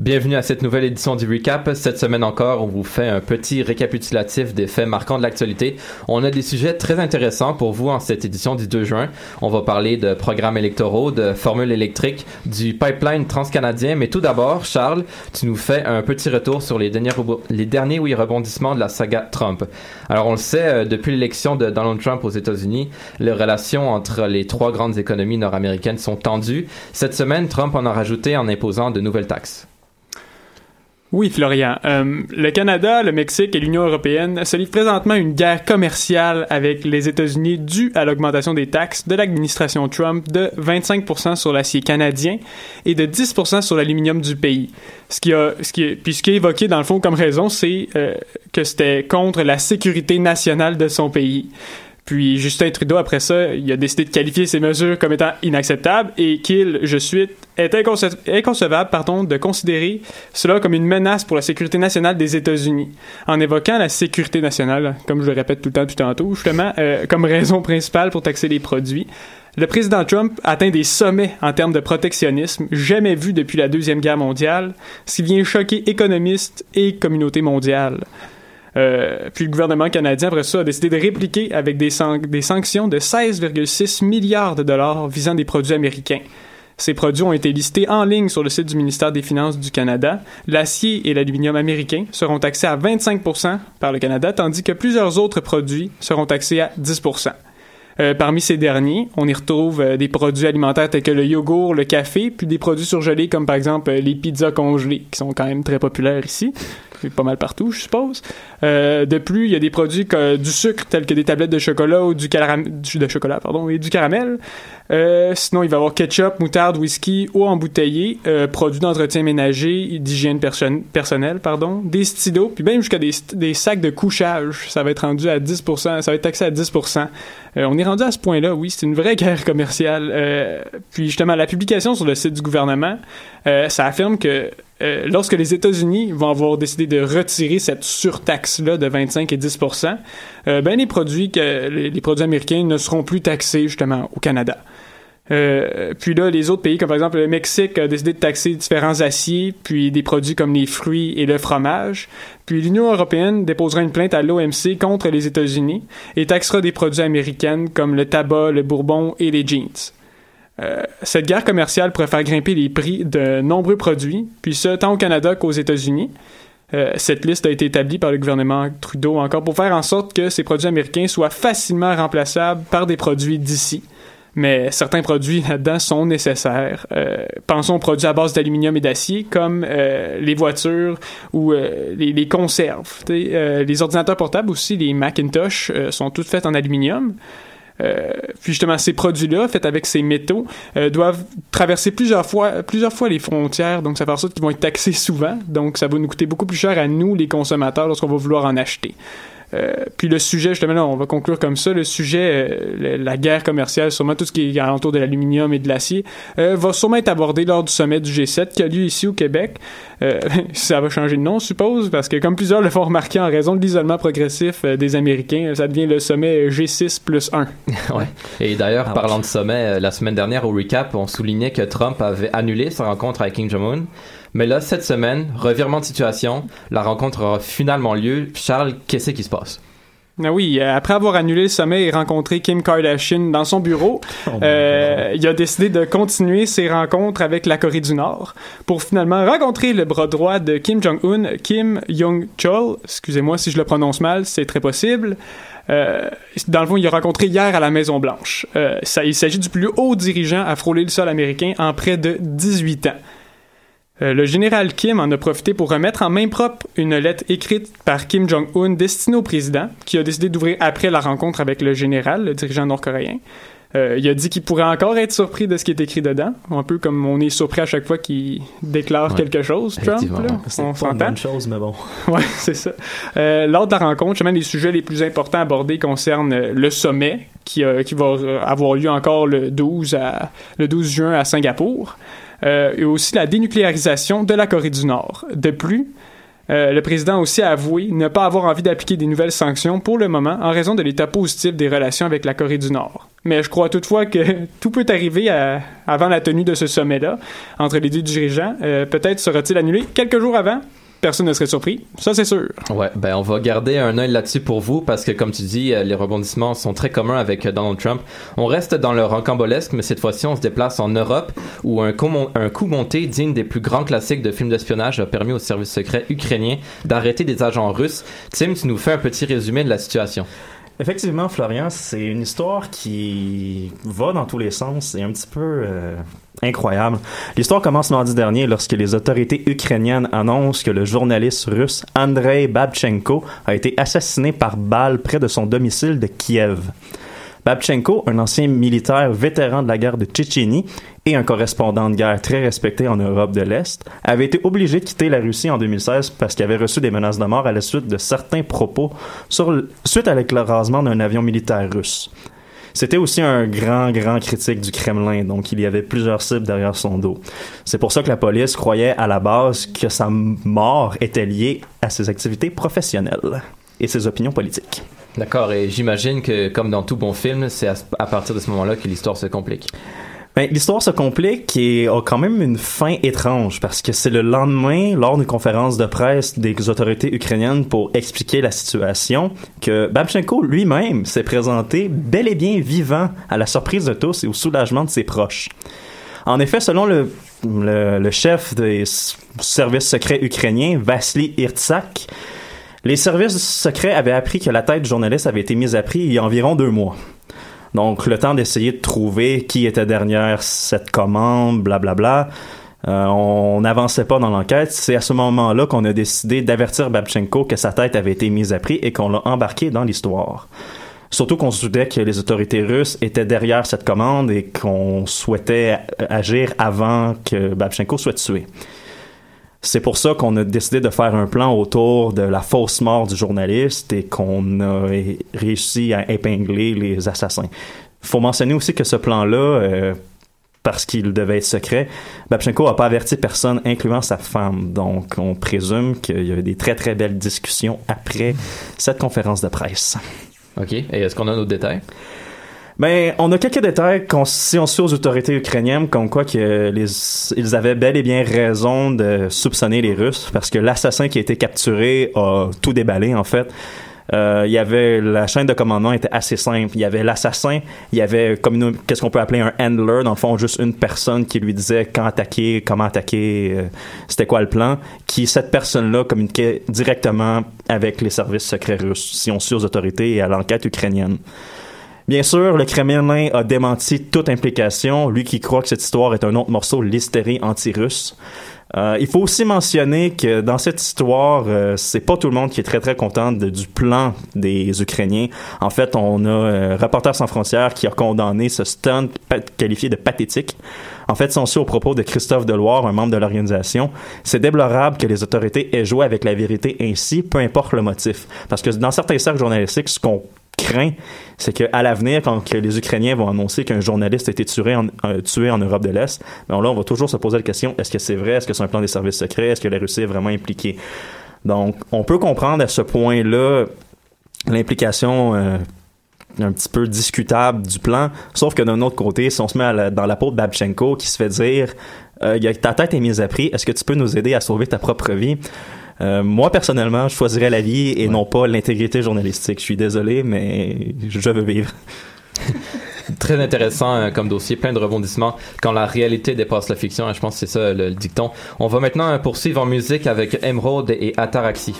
Bienvenue à cette nouvelle édition du Recap. Cette semaine encore, on vous fait un petit récapitulatif des faits marquants de l'actualité. On a des sujets très intéressants pour vous en cette édition du 2 juin. On va parler de programmes électoraux, de formules électriques, du pipeline transcanadien. Mais tout d'abord, Charles, tu nous fais un petit retour sur les derniers, rebondissements de la saga Trump. Alors, on le sait, euh, depuis l'élection de Donald Trump aux États-Unis, les relations entre les trois grandes économies nord-américaines sont tendues. Cette semaine, Trump en a rajouté en imposant de nouvelles taxes. Oui, Florian. Euh, le Canada, le Mexique et l'Union européenne se livrent présentement une guerre commerciale avec les États-Unis due à l'augmentation des taxes de l'administration Trump de 25% sur l'acier canadien et de 10 sur l'aluminium du pays. Ce qui a, ce qui puis ce qui est évoqué dans le fond comme raison, c'est euh, que c'était contre la sécurité nationale de son pays. Puis Justin Trudeau, après ça, il a décidé de qualifier ces mesures comme étant inacceptables et qu'il, je suis, est inconcevable pardon, de considérer cela comme une menace pour la sécurité nationale des États-Unis, en évoquant la sécurité nationale, comme je le répète tout le temps depuis tantôt, justement, euh, comme raison principale pour taxer les produits. Le président Trump atteint des sommets en termes de protectionnisme jamais vus depuis la Deuxième Guerre mondiale, ce qui vient choquer économistes et communautés mondiales. Euh, puis le gouvernement canadien, après ça, a décidé de répliquer avec des, des sanctions de 16,6 milliards de dollars visant des produits américains. Ces produits ont été listés en ligne sur le site du ministère des Finances du Canada. L'acier et l'aluminium américain seront taxés à 25% par le Canada, tandis que plusieurs autres produits seront taxés à 10% euh, parmi ces derniers, on y retrouve euh, des produits alimentaires tels que le yogourt, le café, puis des produits surgelés comme par exemple les pizzas congelées, qui sont quand même très populaires ici pas mal partout, je suppose. Euh, de plus, il y a des produits comme du sucre, tels que des tablettes de chocolat ou du, de chocolat, pardon, et du caramel. Euh, sinon, il va y avoir ketchup, moutarde, whisky, eau embouteillée, euh, produits d'entretien ménager, d'hygiène personnelle, pardon, des stylos, puis même jusqu'à des, des, sacs de couchage. Ça va être rendu à 10%, ça va être taxé à 10%. Euh, on est rendu à ce point-là, oui, c'est une vraie guerre commerciale. Puis justement, la publication sur le site du gouvernement, ça affirme que lorsque les États-Unis vont avoir décidé de retirer cette surtaxe-là de 25 et 10 ben les produits que les, produits américains ne seront plus taxés justement au Canada. Euh, puis là, les autres pays, comme par exemple le Mexique, a décidé de taxer différents aciers, puis des produits comme les fruits et le fromage. Puis l'Union européenne déposera une plainte à l'OMC contre les États-Unis et taxera des produits américains comme le tabac, le bourbon et les jeans. Euh, cette guerre commerciale pourrait faire grimper les prix de nombreux produits, puis ce, tant au Canada qu'aux États-Unis. Euh, cette liste a été établie par le gouvernement Trudeau encore pour faire en sorte que ces produits américains soient facilement remplaçables par des produits d'ici mais certains produits là-dedans sont nécessaires. Euh, pensons aux produits à base d'aluminium et d'acier, comme les voitures ou euh, les, conserves. les ordinateurs portables aussi, les Macintosh, sont tous faits en aluminium. Puis justement, ces produits-là, faits avec ces métaux, doivent traverser plusieurs fois, plusieurs fois les frontières, donc ça fait en sorte qu'ils vont être taxés souvent, donc ça va nous coûter beaucoup plus cher à nous, les consommateurs, lorsqu'on va vouloir en acheter. Euh, puis le sujet, justement, là, on va conclure comme ça, le sujet, euh, la guerre commerciale, sûrement tout ce qui est alentour de l'aluminium et de l'acier, euh, va sûrement être abordé lors du sommet du G7 qui a lieu ici au Québec. ça va changer de nom, je suppose, parce que comme plusieurs le font remarquer en raison de l'isolement progressif des Américains, ça devient le sommet G6 plus 1. ouais. Et d'ailleurs, parlant de sommet, la semaine dernière au recap, on soulignait que Trump avait annulé sa rencontre avec King Jong-un mais là, cette semaine, revirement de situation, la rencontre aura finalement lieu. Charles, qu'est-ce qui se passe? Ah oui, euh, après avoir annulé le sommet et rencontré Kim Kardashian dans son bureau, oh euh, il a décidé de continuer ses rencontres avec la Corée du Nord pour finalement rencontrer le bras droit de Kim Jong-un, Kim Jong-chol. Excusez-moi si je le prononce mal, c'est très possible. Euh, dans le fond, il a rencontré hier à la Maison Blanche. Ça, il s'agit du plus haut dirigeant à frôler le sol américain en près de 18 ans. Euh, le général Kim en a profité pour remettre en main propre une lettre écrite par Kim Jong-un destinée au président, qui a décidé d'ouvrir après la rencontre avec le général, le dirigeant nord-coréen. Euh, il a dit qu'il pourrait encore être surpris de ce qui est écrit dedans, un peu comme on est surpris à chaque fois qu'il déclare quelque chose, Trump. C'est on une bonne chose, mais bon. ouais, c'est ça. Euh, lors de la rencontre, les sujets les plus importants abordés concernent le sommet qui, qui va avoir lieu encore le 12, à, le 12 juin à Singapour. Euh, et aussi la dénucléarisation de la Corée du Nord. De plus, euh, le président a aussi avoué ne pas avoir envie d'appliquer des nouvelles sanctions pour le moment en raison de l'état positif des relations avec la Corée du Nord. mais je crois toutefois que tout peut arriver avant la tenue de ce sommet-là entre les deux dirigeants. Euh, peut-être sera-t-il annulé quelques jours avant? Personne ne serait surpris. Ça, c'est sûr. Ouais, ben on va garder un œil là-dessus pour vous parce que, comme tu dis, euh, les rebondissements sont très communs avec euh, Donald Trump. On reste dans le rancambolesque, mais cette fois-ci, on se déplace en Europe où un coup, un coup monté digne des plus grands classiques de films d'espionnage a permis au service secret ukrainien d'arrêter des agents russes. Tim, tu nous fais un petit résumé de la situation. Effectivement, Florian, c'est une histoire qui va dans tous les sens et un petit peu euh, incroyable. L'histoire commence mardi dernier lorsque les autorités ukrainiennes annoncent que le journaliste russe Andrei Babchenko a été assassiné par balle près de son domicile de Kiev. Babchenko, un ancien militaire vétéran de la guerre de Tchétchénie et un correspondant de guerre très respecté en Europe de l'Est, avait été obligé de quitter la Russie en 2016 parce qu'il avait reçu des menaces de mort à la suite de certains propos suite à l'écrasement d'un avion militaire russe. C'était aussi un grand, grand critique du Kremlin, donc il y avait plusieurs cibles derrière son dos. C'est pour ça que la police croyait à la base que sa mort était liée à ses activités professionnelles et ses opinions politiques. D'accord, et j'imagine que comme dans tout bon film, c'est à, partir de ce moment-là que l'histoire se complique. Ben, l'histoire se complique et a quand même une fin étrange parce que c'est le lendemain, lors d'une conférence de presse des autorités ukrainiennes pour expliquer la situation, que Babchenko lui-même s'est présenté bel et bien vivant à la surprise de tous et au soulagement de ses proches. En effet, selon le, le, chef des services secrets ukrainiens, Vasily Irtsak, les services secrets avaient appris que la tête du journaliste avait été mise à prix il y a environ deux mois. Donc, le temps d'essayer de trouver qui était derrière cette commande, blablabla. Euh, on n'avançait pas dans l'enquête. C'est à ce moment-là qu'on a décidé d'avertir Babchenko que sa tête avait été mise à prix et qu'on l'a embarqué dans l'histoire. Surtout qu'on se doutait que les autorités russes étaient derrière cette commande et qu'on souhaitait agir avant que Babchenko soit tué. C'est pour ça qu'on a décidé de faire un plan autour de la fausse mort du journaliste et qu'on a réussi à épingler les assassins. Faut mentionner aussi que ce plan-là, euh, parce qu'il devait être secret, Babchenko n'a pas averti personne, incluant sa femme. Donc, on présume qu'il y a eu des très très belles discussions après cette conférence de presse. OK. Et est-ce qu'on a d'autres détails? Ben, on a quelques détails si on suit aux autorités ukrainiennes, comme quoi que les, ils avaient bel et bien raison de soupçonner les Russes, parce que l'assassin qui a été capturé a tout déballé, en fait. Euh, il y avait la chaîne de commandement était assez simple. Il y avait l'assassin, il y avait comme qu'est-ce qu'on peut appeler un handler, dans le fond juste une personne qui lui disait quand attaquer, comment attaquer, euh, c'était quoi le plan. Qui cette personne-là communiquait directement avec les services secrets russes, si on suit aux autorités et à l'enquête ukrainienne. Bien sûr, le Kremlin a démenti toute implication, lui qui croit que cette histoire est un autre morceau l'hystérie anti-russe. Euh, il faut aussi mentionner que dans cette histoire, euh, c'est pas tout le monde qui est très très content du plan des Ukrainiens. En fait, on a euh, Reporters sans frontières qui a condamné ce stunt qualifié de pathétique. En fait, aussi au propos de Christophe Deloire, un membre de l'organisation. C'est déplorable que les autorités aient joué avec la vérité ainsi, peu importe le motif. Parce que dans certains cercles journalistiques, ce qu'on craint, c'est qu'à l'avenir, quand les Ukrainiens vont annoncer qu'un journaliste a été tué en, euh, Europe de l'Est, ben là, on va toujours se poser la question est-ce que c'est vrai? Est-ce que c'est un plan des services secrets? Est-ce que la Russie est vraiment impliquée? Donc, on peut comprendre à ce point-là l'implication euh, un petit peu discutable du plan, sauf que d'un autre côté, si on se met dans la peau de Babchenko qui se fait dire euh, ta tête est mise à prix, est-ce que tu peux nous aider à sauver ta propre vie? Euh, moi, personnellement, je choisirais la vie et non pas l'intégrité journalistique. Je suis désolé, mais je veux vivre. Très intéressant euh, comme dossier, plein de rebondissements quand la réalité dépasse la fiction. je pense que c'est ça le, le, dicton. On va maintenant poursuivre en musique avec Emerald et Ataraxie.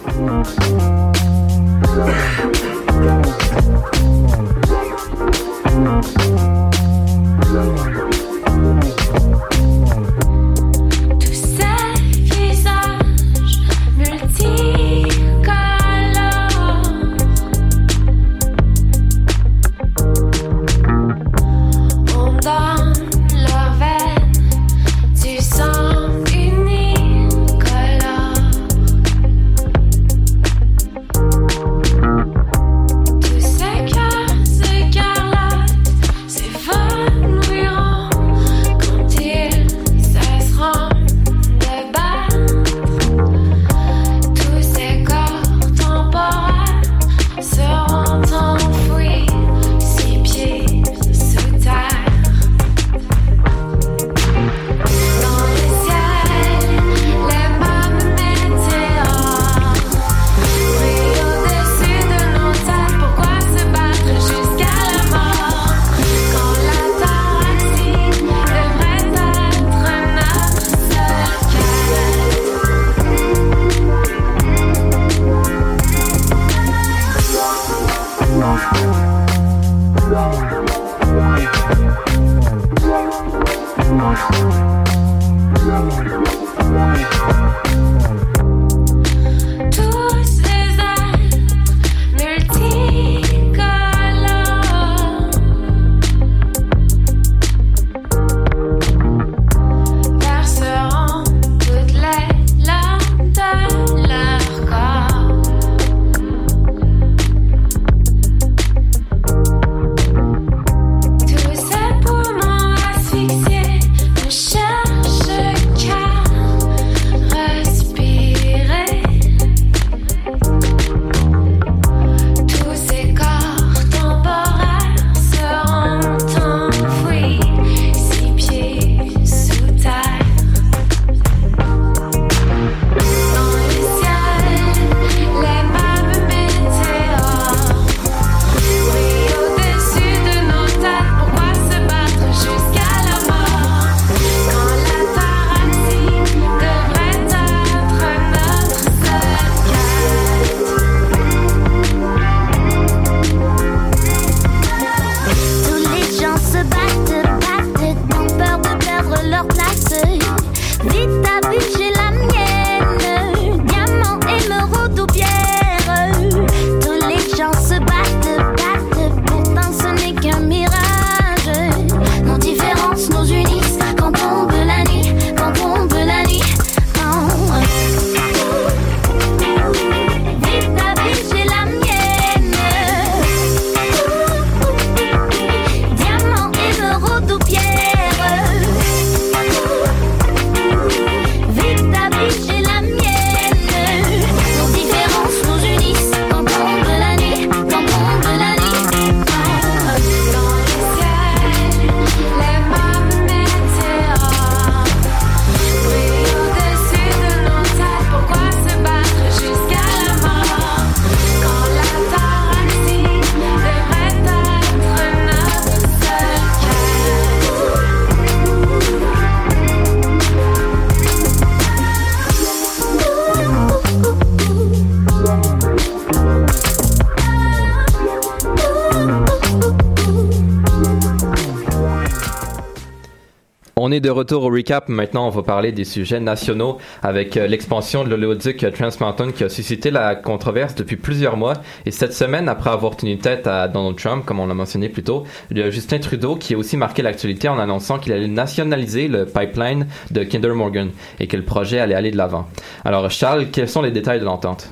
On est de retour au recap. Maintenant, on va parler des sujets nationaux avec euh, l'expansion de l'oléoduc Trans Mountain qui a suscité la controverse depuis plusieurs mois. Et cette semaine, après avoir tenu tête à Donald Trump, comme on l'a mentionné plus tôt, a Justin Trudeau qui a aussi marqué l'actualité en annonçant qu'il allait nationaliser le pipeline de Kinder Morgan et que le projet allait aller de l'avant. Alors, Charles, quels sont les détails de l'entente?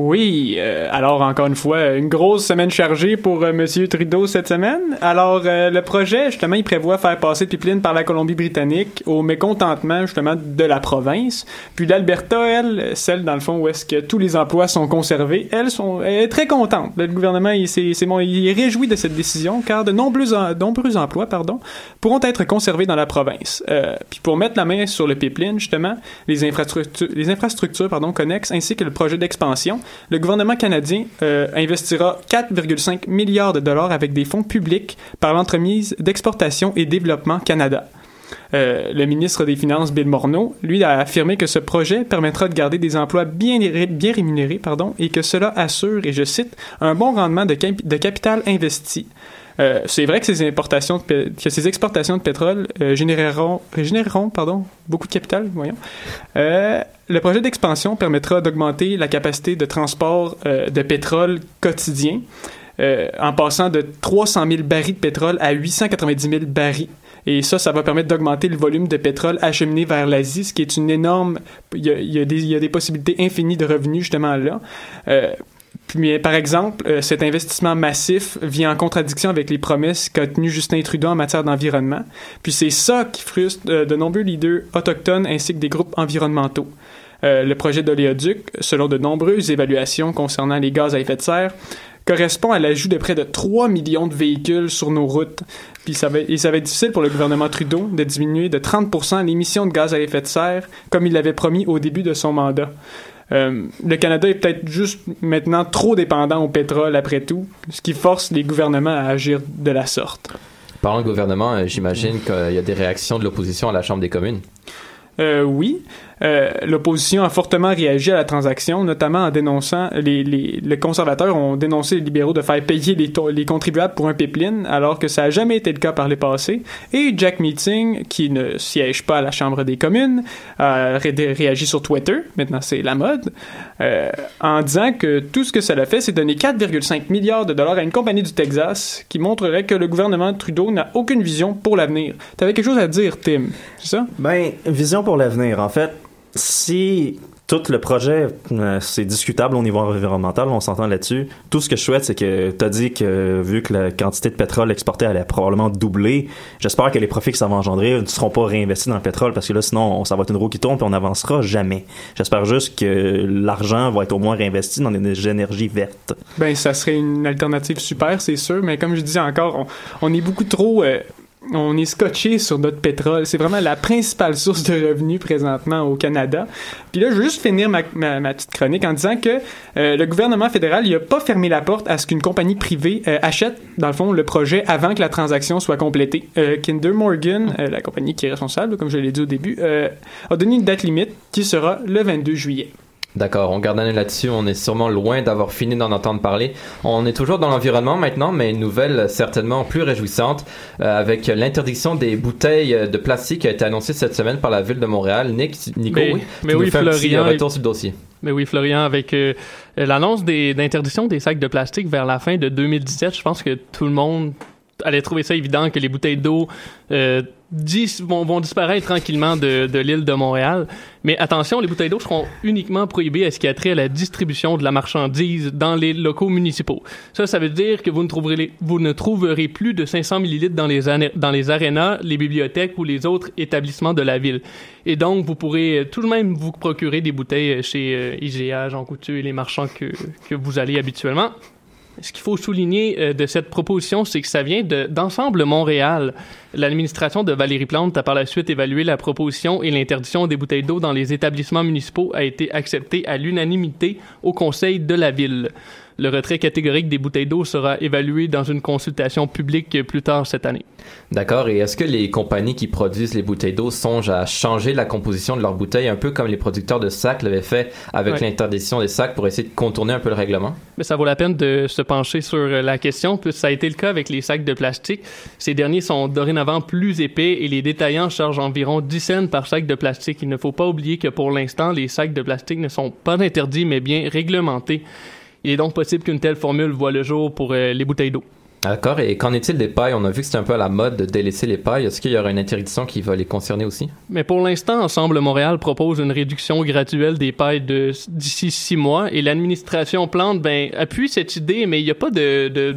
Oui, euh, alors encore une fois, une grosse semaine chargée pour euh, Monsieur Trudeau cette semaine. Alors euh, le projet, justement, il prévoit faire passer le pipeline par la Colombie-Britannique au mécontentement justement de la province. Puis l'Alberta, elle, celle dans le fond où est-ce que tous les emplois sont conservés, elle, sont, elle est très contente. Le gouvernement, il, c'est, c'est bon, il est réjoui de cette décision car de nombreux, nombreux emplois, pardon, pourront être conservés dans la province. puis pour mettre la main sur le pipeline, justement, les infrastructures, les infrastructures, pardon, connexes ainsi que le projet d'expansion le gouvernement canadien euh, investira 4,5 milliards de dollars avec des fonds publics par l'entremise d'exportation et développement Canada. Euh, le ministre des Finances, Bill Morneau, lui, a affirmé que ce projet permettra de garder des emplois bien, rémunérés et que cela assure, et je cite, un bon rendement de, de capital investi. Euh, c'est vrai que ces exportations de pétrole euh, généreront, pardon, beaucoup de capital. Euh, le projet d'expansion permettra d'augmenter la capacité de transport de pétrole quotidien en passant de 300 000 barils de pétrole à 890 000 barils. Et ça, ça va permettre d'augmenter le volume de pétrole acheminé vers l'Asie, ce qui est une énorme... Il y a des, possibilités infinies de revenus justement là. Puis, par exemple, euh, cet investissement massif vient en contradiction avec les promesses qu'a tenues Justin Trudeau en matière d'environnement. Puis c'est ça qui frustre euh, de nombreux leaders autochtones ainsi que des groupes environnementaux. Euh, le projet d'oléoduc, selon de nombreuses évaluations concernant les gaz à effet de serre, correspond à l'ajout de près de 3 millions de véhicules sur nos routes. Puis ça va être difficile pour le gouvernement Trudeau de diminuer de 30% l'émission de gaz à effet de serre, comme il l'avait promis au début de son mandat. Euh, le Canada est peut-être juste maintenant trop dépendant au pétrole après tout, ce qui force les gouvernements à agir de la sorte. Parlant de gouvernement, euh, j'imagine qu'il y a des réactions de l'opposition à la Chambre des communes. Euh, oui. Euh, l'opposition a fortement réagi à la transaction, notamment en dénonçant les, les, les conservateurs ont dénoncé les libéraux de faire payer les, les contribuables pour un pipeline, alors que ça n'a jamais été le cas par le passé. Et Jack Meeting, qui ne siège pas à la Chambre des communes, a réagi sur Twitter, maintenant c'est la mode, euh, en disant que tout ce que ça a fait, c'est donner 4,5 milliards de dollars à une compagnie du Texas qui montrerait que le gouvernement Trudeau n'a aucune vision pour l'avenir. Tu avais quelque chose à dire, Tim, c'est ça? Ben, vision pour l'avenir. En fait, si tout le projet, euh, c'est discutable au niveau environnemental, on s'entend là-dessus. Tout ce que je souhaite, c'est que tu as dit que vu que la quantité de pétrole exporté allait probablement doubler, j'espère que les profits que ça va engendrer ne seront pas réinvestis dans le pétrole parce que là, sinon, ça va être une roue qui tourne et on n'avancera jamais. J'espère juste que l'argent va être au moins réinvesti dans des énergies vertes. Ben, ça serait une alternative super, c'est sûr, mais comme je disais encore, on, est beaucoup trop... Euh, on est scotché sur notre pétrole. C'est vraiment la principale source de revenus présentement au Canada. Puis là, je veux juste finir ma, petite chronique en disant que euh, le gouvernement fédéral il a pas fermé la porte à ce qu'une compagnie privée euh, achète, dans le fond, le projet avant que la transaction soit complétée. Euh, Kinder Morgan, la compagnie qui est responsable, comme je l'ai dit au début, a donné une date limite qui sera le 22 juillet. D'accord, on garde un là-dessus. On est sûrement loin d'avoir fini d'en entendre parler. On est toujours dans l'environnement maintenant, mais une nouvelle certainement plus réjouissante euh, avec l'interdiction des bouteilles de plastique qui a été annoncée cette semaine par la ville de Montréal. Nick, Nico, mais, oui, mais oui, Florian, retour sur le dossier. Mais oui, Florian, avec euh, l'annonce d'interdiction des, sacs de plastique vers la fin de 2017, je pense que tout le monde allait trouver ça évident que les bouteilles d'eau euh, vont, vont, disparaître tranquillement de, de l'île de Montréal. Mais attention, les bouteilles d'eau seront uniquement prohibées à ce qui a trait à la distribution de la marchandise dans les locaux municipaux. Ça, ça veut dire que vous ne trouverez, vous ne trouverez plus de 500 millilitres dans les, dans les arénas, les bibliothèques ou les autres établissements de la ville. Et donc, vous pourrez tout de même vous procurer des bouteilles chez euh, IGA, Jean Coutu et les marchands que, que vous allez habituellement ce qu'il faut souligner euh, de cette proposition, c'est que ça vient d'Ensemble Montréal. L'administration de Valérie Plante a par la suite évalué la proposition et l'interdiction des bouteilles d'eau dans les établissements municipaux a été acceptée à l'unanimité au conseil de la ville. Le retrait catégorique des bouteilles d'eau sera évalué dans une consultation publique plus tard cette année. D'accord. Et est-ce que les compagnies qui produisent les bouteilles d'eau songent à changer la composition de leurs bouteilles, un peu comme les producteurs de sacs l'avaient fait avec l'interdiction des sacs pour essayer de contourner un peu le règlement? Mais ça vaut la peine de se pencher sur la question, ça a été le cas avec les sacs de plastique. Ces derniers sont dorénavant plus épais et les détaillants chargent environ 10 cents par sac de plastique. Il ne faut pas oublier que pour l'instant, les sacs de plastique ne sont pas interdits, mais bien réglementés. Il est donc possible qu'une telle formule voit le jour pour euh, les bouteilles d'eau. D'accord. Et qu'en est-il des pailles? On a vu que c'était un peu à la mode de délaisser les pailles. Est-ce qu'il y aura une interdiction qui va les concerner aussi? Mais pour l'instant, Ensemble Montréal propose une réduction graduelle des pailles d'ici six mois et l'administration Plante ben, appuie cette idée, mais il n'y a pas de, de,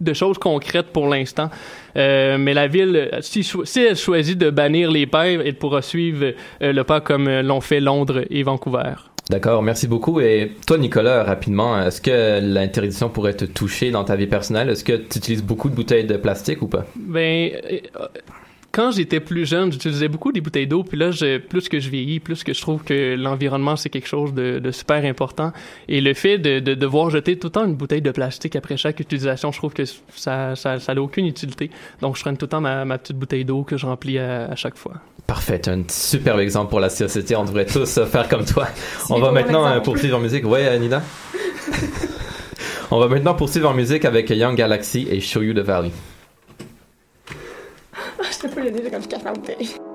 de, choses concrètes pour l'instant. Euh, mais la ville, si, si, elle choisit de bannir les pailles, elle pourra suivre euh, le pas comme l'ont fait Londres et Vancouver. D'accord, merci beaucoup. Et toi, Nicolas, rapidement, est-ce que l'interdiction pourrait te toucher dans ta vie personnelle? Est-ce que tu utilises beaucoup de bouteilles de plastique ou pas? Ben, euh, quand j'étais plus jeune, j'utilisais beaucoup des bouteilles d'eau. Puis là, plus que je vieillis, plus que je trouve que l'environnement, c'est quelque chose de, super important. Et le fait de, de, devoir jeter tout le temps une bouteille de plastique après chaque utilisation, je trouve que ça ça aucune utilité. Donc, je traîne tout le temps ma, petite bouteille d'eau que je remplis à chaque fois. Parfait, un superbe exemple pour la société. On devrait tous faire comme toi. On va maintenant euh, poursuivre en musique. Ouais, Nina. On va maintenant poursuivre en musique avec Young Galaxy et Show You the Valley. Je te peux l'aider comme je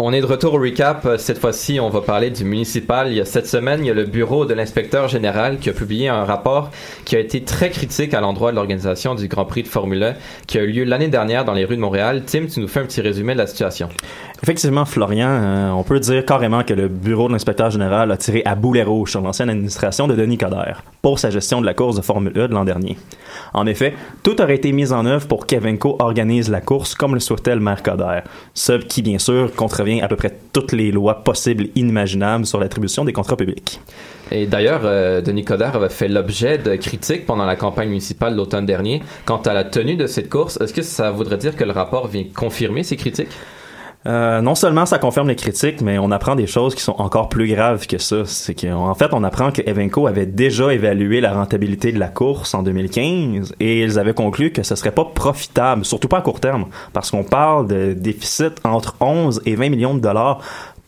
On est de retour au recap. Cette fois-ci, on va parler du municipal. Il y a cette semaine, il y a le bureau de l'inspecteur général qui a publié un rapport qui a été très critique à l'endroit de l'organisation du Grand Prix de Formule 1 qui a eu lieu l'année dernière dans les rues de Montréal. Tim, tu nous fais un petit résumé de la situation. Effectivement, Florian, euh, on peut dire carrément que le bureau de l'inspecteur général a tiré à boulet rouge sur l'ancienne administration de Denis Coderre pour sa gestion de la course de Formule 1 de l'an dernier. En effet, tout aurait été mis en œuvre pour qu'Evenco organise la course comme le souhaitait le maire Coderre, ce qui, bien sûr, contrevient à peu près toutes les lois possibles et inimaginables sur l'attribution des contrats publics. Et d'ailleurs, euh, Denis Coderre avait fait l'objet de critiques pendant la campagne municipale l'automne dernier. Quant à la tenue de cette course, est-ce que ça voudrait dire que le rapport vient confirmer ces critiques? Euh, non seulement ça confirme les critiques, mais on apprend des choses qui sont encore plus graves que ça. C'est qu'en fait, on apprend que Evenco avait déjà évalué la rentabilité de la course en 2015 et ils avaient conclu que ce serait pas profitable, surtout pas à court terme, parce qu'on parle de déficit entre 11 et 20 millions de dollars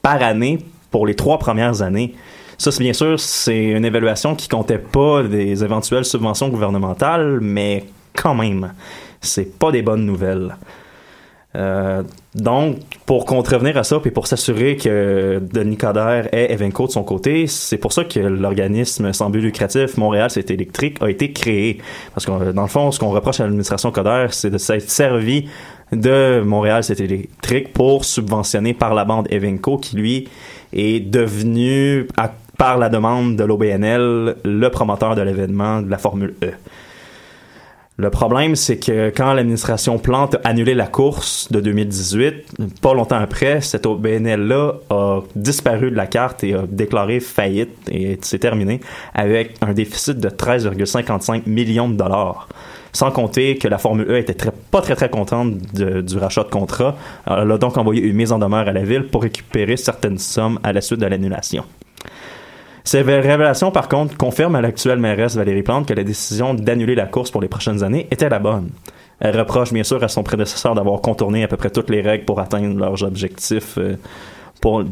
par année pour les trois premières années. Ça, c'est bien sûr, c'est une évaluation qui comptait pas des éventuelles subventions gouvernementales, mais quand même, c'est pas des bonnes nouvelles. Euh, donc, pour contrevenir à ça, puis pour s'assurer que Denis Coderre ait Evenco de son côté, c'est pour ça que l'organisme sans but lucratif Montréal C'est électrique a été créé. Parce que dans le fond, ce qu'on reproche à l'administration Coderre, c'est de s'être servi de Montréal C'est électrique pour subventionner par la bande Evenco, qui lui est devenu, par la demande de l'OBNL, le promoteur de l'événement de la Formule E. Le problème, c'est que quand l'administration Plante a annulé la course de 2018, pas longtemps après, cet OBNL-là a disparu de la carte et a déclaré faillite et c'est terminé avec un déficit de 13,55 millions de dollars. Sans compter que la Formule E était pas très très contente du rachat de contrat. Elle a donc envoyé une mise en demeure à la ville pour récupérer certaines sommes à la suite de l'annulation. Ces révélations, par contre, confirment à l'actuelle mairesse Valérie Plante que la décision d'annuler la course pour les prochaines années était la bonne. Elle reproche bien sûr à son prédécesseur d'avoir contourné à peu près toutes les règles pour atteindre leurs objectifs euh, pour,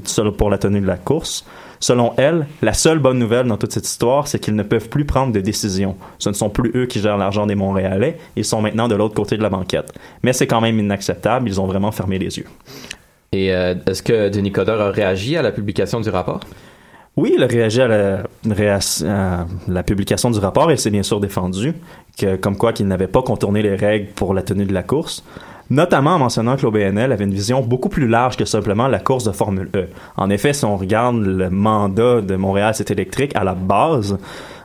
la tenue de la course. Selon elle, la seule bonne nouvelle dans toute cette histoire, c'est qu'ils ne peuvent plus prendre de décisions. Ce ne sont plus eux qui gèrent l'argent des Montréalais, ils sont maintenant de l'autre côté de la banquette. Mais c'est quand même inacceptable, ils ont vraiment fermé les yeux. Et euh, est-ce que Denis Coderre a réagi à la publication du rapport? Oui, il a réagi à la, à la publication du rapport et s'est bien sûr défendu, que, comme quoi qu'il n'avait pas contourné les règles pour la tenue de la course, notamment en mentionnant que l'OBNL avait une vision beaucoup plus large que simplement la course de Formule E. En effet, si on regarde le mandat de Montréal C'est électrique à la base,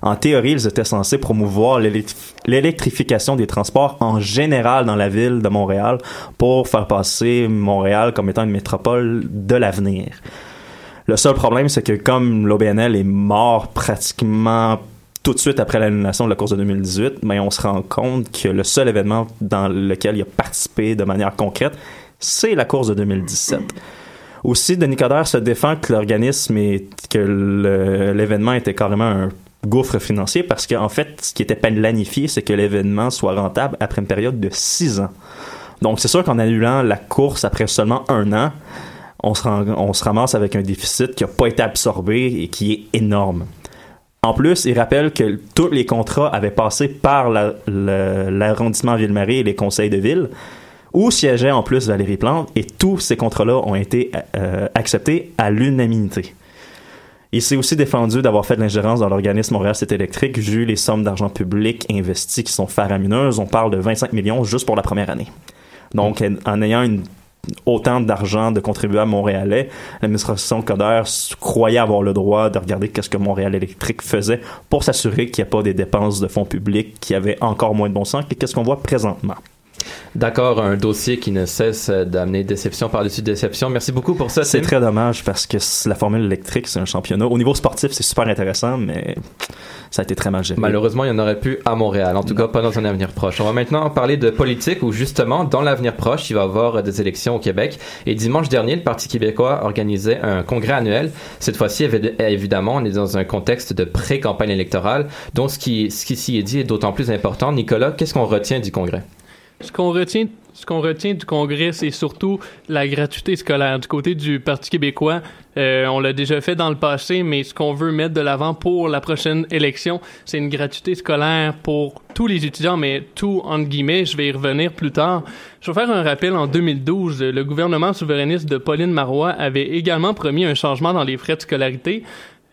en théorie, ils étaient censés promouvoir l'électrification des transports en général dans la ville de Montréal pour faire passer Montréal comme étant une métropole de l'avenir. Le seul problème, c'est que comme l'OBNL est mort pratiquement tout de suite après l'annulation de la course de 2018, mais on se rend compte que le seul événement dans lequel il a participé de manière concrète, c'est la course de 2017. Aussi, Denis Coderre se défend que l'organisme et que l'événement était carrément un gouffre financier parce qu'en fait, ce qui était planifié, c'est que l'événement soit rentable après une période de six ans. Donc, c'est sûr qu'en annulant la course après seulement un an, on se, ramasse avec un déficit qui n'a pas été absorbé et qui est énorme. En plus, il rappelle que tous les contrats avaient passé par l'arrondissement Ville-Marie et les conseils de ville, où siégeait en plus Valérie Plante, et tous ces contrats-là ont été euh, acceptés à l'unanimité. Il s'est aussi défendu d'avoir fait de l'ingérence dans l'organisme Montréal C'est électrique, vu les sommes d'argent public investies qui sont faramineuses. On parle de 25 millions juste pour la première année. Donc, en ayant une autant d'argent de contribuables montréalais, l'administration Coder croyait avoir le droit de regarder qu'est-ce que Montréal Électrique faisait pour s'assurer qu'il n'y a pas des dépenses de fonds publics qui avaient encore moins de bon sens que qu'est-ce qu'on voit présentement? D'accord, un dossier qui ne cesse d'amener déception par-dessus déception. Merci beaucoup pour ça. C'est très dommage parce que la formule électrique, c'est un championnat. Au niveau sportif, c'est super intéressant, mais ça a été très mal géré. Malheureusement, il n'y en aurait plus à Montréal. En tout cas, pas dans un avenir proche. On va maintenant parler de politique où justement, dans l'avenir proche, il va y avoir des élections au Québec. Et dimanche dernier, le Parti québécois organisait un congrès annuel. Cette fois-ci, évidemment, on est dans un contexte de pré-campagne électorale. Donc, ce qui, ce qui s'y est dit est d'autant plus important. Nicolas, qu'est-ce qu'on retient du congrès? Ce qu'on retient ce qu'on retient du Congrès, c'est surtout la gratuité scolaire. Du côté du Parti québécois, euh, on l'a déjà fait dans le passé, mais ce qu'on veut mettre de l'avant pour la prochaine élection, c'est une gratuité scolaire pour tous les étudiants, mais tout entre guillemets. Je vais y revenir plus tard. Je vais faire un rappel. En 2012, le gouvernement souverainiste de Pauline Marois avait également promis un changement dans les frais de scolarité.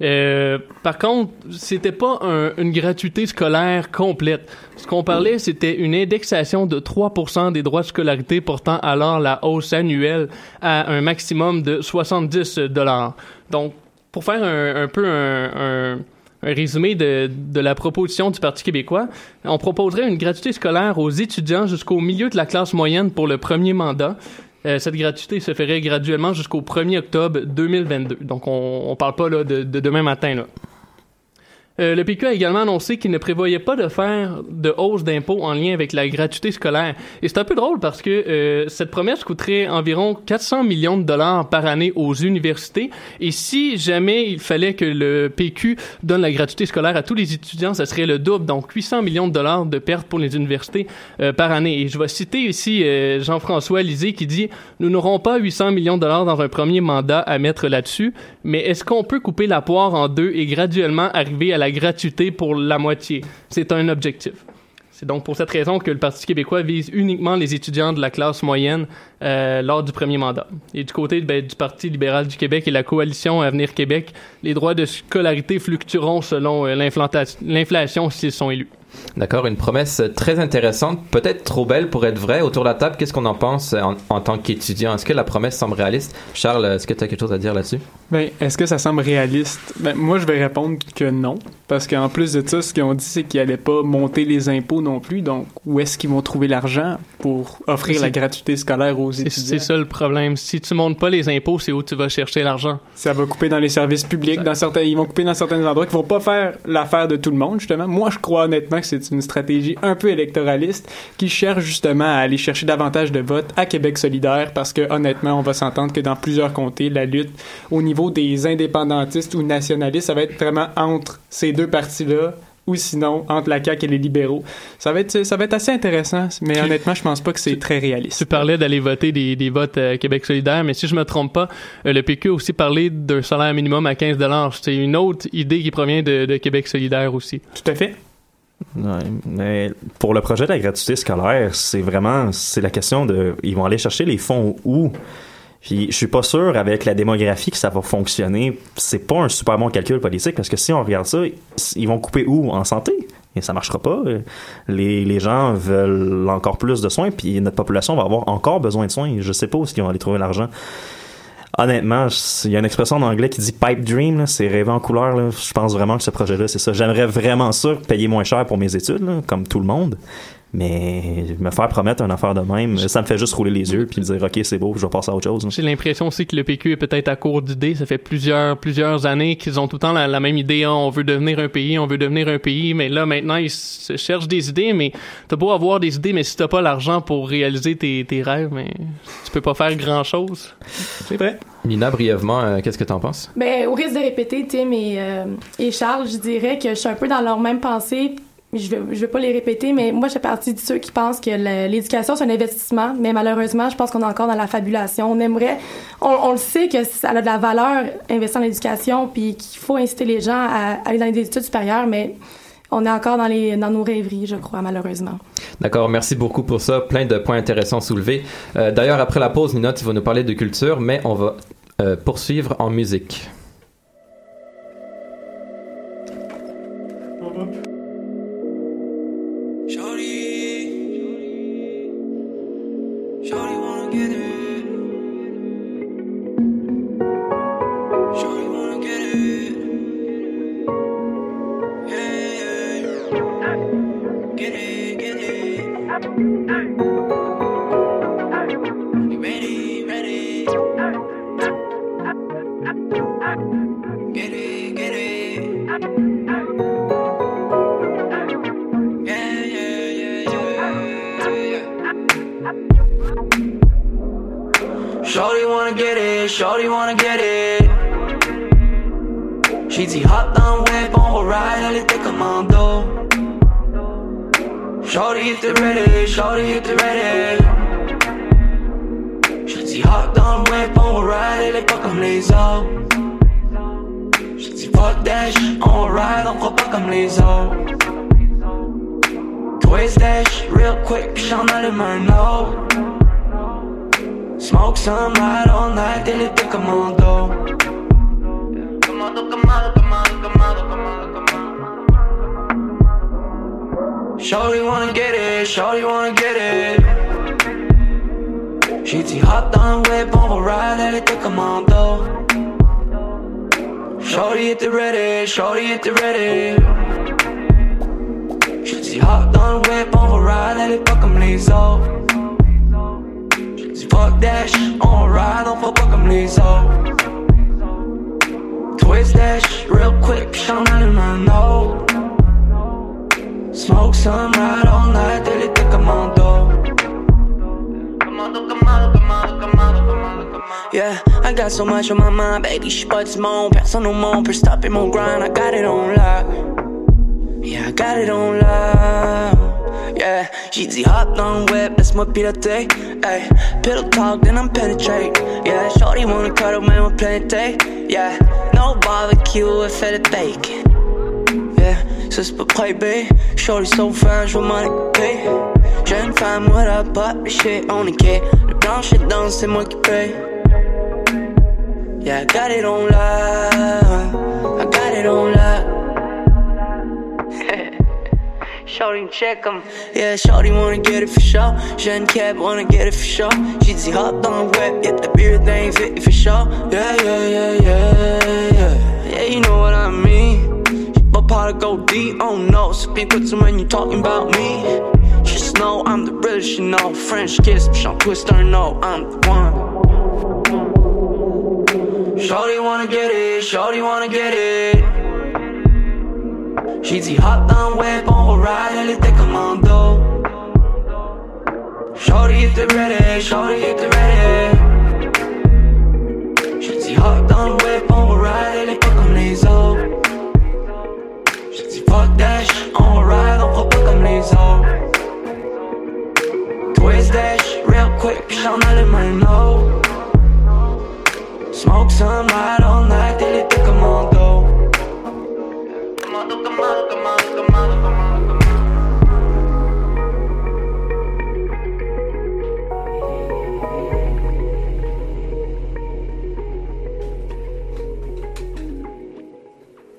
Euh, par contre, c'était pas une gratuité scolaire complète. Ce qu'on parlait, c'était une indexation de 3% des droits de scolarité portant alors la hausse annuelle à un maximum de 70 dollars. Donc, pour faire un, peu un, résumé de, de, la proposition du Parti québécois, on proposerait une gratuité scolaire aux étudiants jusqu'au milieu de la classe moyenne pour le premier mandat, euh, cette gratuité se ferait graduellement jusqu'au 1er octobre 2022. Donc, on ne parle pas là, de, de demain matin. Là. Euh, le PQ a également annoncé qu'il ne prévoyait pas de faire de hausse d'impôts en lien avec la gratuité scolaire. Et c'est un peu drôle parce que euh, cette promesse coûterait environ 400 millions de dollars par année aux universités. Et si jamais il fallait que le PQ donne la gratuité scolaire à tous les étudiants, ça serait le double, donc 800 millions de dollars de pertes pour les universités euh, par année. Et je vais citer ici Jean-François Lisée qui dit Nous n'aurons pas 800 millions de dollars dans un premier mandat à mettre là-dessus, mais est-ce qu'on peut couper la poire en deux et graduellement arriver à la gratuité pour la moitié. C'est un objectif. C'est donc pour cette raison que le Parti québécois vise uniquement les étudiants de la classe moyenne euh, lors du premier mandat. Et du côté ben, du Parti libéral du Québec et la coalition Avenir Québec, les droits de scolarité fluctueront selon euh, l'inflation s'ils sont élus. D'accord, une promesse très intéressante, peut-être trop belle pour être vraie. Autour de la table, qu'est-ce qu'on en pense en, tant qu'étudiant? Est-ce que la promesse semble réaliste? Charles, est-ce que tu as quelque chose à dire là-dessus? Ben, est-ce que ça semble réaliste? Ben, moi, je vais répondre que non. Parce qu'en plus de ça, ce qu'ils ont dit, c'est qu'ils n'allaient pas monter les impôts non plus. Donc, où est-ce qu'ils vont trouver l'argent pour offrir la gratuité scolaire aux étudiants? C'est ça le problème. Si tu montes pas les impôts, c'est où tu vas chercher l'argent. Ça va couper dans les services publics. Dans certains, ils vont couper dans certains endroits qui vont pas faire l'affaire de tout le monde, justement. Moi, je crois honnêtement que c'est une stratégie un peu électoraliste qui cherche justement à aller chercher davantage de votes à Québec solidaire parce que, honnêtement, on va s'entendre que dans plusieurs comtés, la lutte au niveau des indépendantistes ou nationalistes, ça va être vraiment entre ces deux partis-là ou sinon entre la CAQ et les libéraux. Ça va être, ça va être assez intéressant, mais honnêtement, je pense pas que c'est très réaliste. Tu parlais d'aller voter des, des votes euh, Québec solidaire, mais si je me trompe pas, euh, le PQ a aussi parlé d'un salaire minimum à 15 C'est une autre idée qui provient de, de, Québec solidaire aussi. Tout à fait. mais pour le projet de la gratuité scolaire, c'est vraiment, c'est la question de, ils vont aller chercher les fonds où? Puis je suis pas sûr avec la démographie que ça va fonctionner. C'est pas un super bon calcul politique parce que si on regarde ça, ils vont couper où? En santé et ça marchera pas. Les, les gens veulent encore plus de soins puis notre population va avoir encore besoin de soins. Je sais pas où ils vont aller trouver l'argent. Honnêtement, il y a une expression en anglais qui dit pipe dream, c'est rêver en couleur. Je pense vraiment que ce projet-là, c'est ça. J'aimerais vraiment ça payer moins cher pour mes études, comme tout le monde. Mais me faire promettre une affaire de même, ça me fait juste rouler les yeux puis dire ok c'est beau, je vais passer à autre chose. J'ai l'impression aussi que le PQ est peut-être à court d'idées. Ça fait plusieurs plusieurs années qu'ils ont tout le temps la, même idée. Hein. on veut devenir un pays, on veut devenir un pays. Mais là maintenant ils se cherchent des idées. Mais t'as beau avoir des idées, mais si t'as pas l'argent pour réaliser tes, tes rêves, mais tu peux pas faire grand chose. C'est vrai. Nina, brièvement, euh, qu'est-ce que t'en penses? Ben, au risque de répéter Tim et, euh, et Charles, je dirais que je suis un peu dans leur même pensée je vais, je pas les répéter, mais moi, je fais partie de ceux qui pensent que l'éducation, c'est un investissement, mais malheureusement, je pense qu'on est encore dans la fabulation. On aimerait, on, le sait que ça a de la valeur, investir en éducation, puis qu'il faut inciter les gens à, aller dans les études supérieures, mais on est encore dans, les, dans nos rêveries, je crois, malheureusement. D'accord, merci beaucoup pour ça. Plein de points intéressants soulevés. Euh, D'ailleurs, après la pause, Nina, tu vas nous parler de culture, mais on va euh, poursuivre en musique. Hey. Comme les autres. Twist dash, real quick, pis j'en allume un autre. Smoke some, ride all night, elle était commando. Commando, commando, commando, commando, commando, commando. Shorty wanna get it, shorty wanna get it. J'ai dit hop dans le whip, on va ride, elle était commando. Shorty était ready, shorty était ready. J'ai dit hop dans le whip, on va ride, elle est pas comme les autres. J'ai dit fuck dash, on va ride, on fait pas comme les autres. Twist dash, real quick, pis j'en allume un autre. Smoke some, ride all night, elle était commando. Commando, commando, commando, commando, commando, commando. Yeah, I got so much on my mind, baby, je suis pas du monde, personne au monde peut stopper grind, I got it on lock. Yeah, I got it on lock. Yeah, j'ai dit hop le web, laisse-moi piloter. Hey, pillow talk, then I'm penetrate. Yeah, shorty wanna cuddle, man, plein day. Yeah, no barbecue, fait le bacon. Yeah, ça c'est pas privé. Shorty so fine, veux m'en occuper. Jeune femme, what up, the shit on the. Le blanc shit down, c'est moi qui paye. Yeah, I got it on lock. I got it on lock. Shorty check 'em. Yeah, Shorty wanna get it for sure. Jeune cab wanna get it for sure. J'ai dit hop dans le web, yeah, the beer thing fit for sure. Yeah, yeah, yeah, yeah, yeah. Yeah, you know what I mean. But part of go deep, oh no. So be quick when you talking about me. Know I'm the realest, you know. French kiss, Sean Twister, no, I'm the one. Shorty wanna get it, shorty wanna get it. J'ai dit hop dans web, on va ride, elle était commando. Shorty était ready, shorty était ready. J'ai dit hop dans le web, on ride, elle est pas comme les autres. J'ai dit fuck dash, on va ride, on fera pas comme les autres dash real quick, cause y'all not in my know. Smoke some out all night till it took them all though. Come on, come on, come on, come on, come on.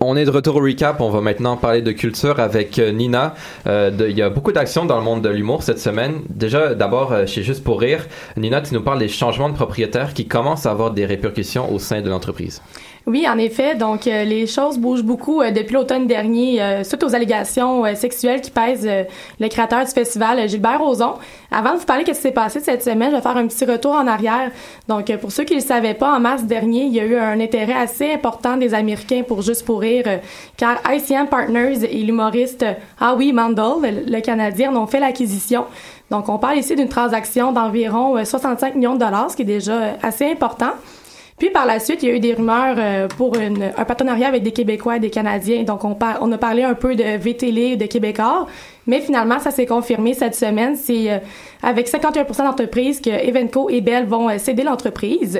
On est de retour au recap. On va maintenant parler de culture avec euh, Nina. Euh, Il y a beaucoup d'actions dans le monde de l'humour cette semaine. Déjà, d'abord, euh, chez Juste pour rire, Nina, tu nous parles des changements de propriétaires qui commencent à avoir des répercussions au sein de l'entreprise. Oui, en effet. Donc, euh, les choses bougent beaucoup euh, depuis l'automne dernier, euh, suite aux allégations euh, sexuelles qui pèsent euh, le créateur du festival, euh, Gilbert Rozon. Avant de vous parler de ce qui s'est passé cette semaine, je vais faire un petit retour en arrière. Donc, pour ceux qui ne le savaient pas, en mars dernier, il y a eu un intérêt assez important des Américains pour Juste pour rire, car ICM Partners et l'humoriste Howie Mandel, le, Canadien, en ont fait l'acquisition. Donc, on parle ici d'une transaction d'environ euh, 65 millions de dollars, ce qui est déjà assez important. Puis par la suite, il y a eu des rumeurs euh, pour un partenariat avec des Québécois et des Canadiens. Donc on, par- on a parlé un peu de VTL, de Québécois, mais finalement ça s'est confirmé cette semaine. C'est euh, avec 51% d'entreprises que Evenco et Bell vont euh, céder l'entreprise.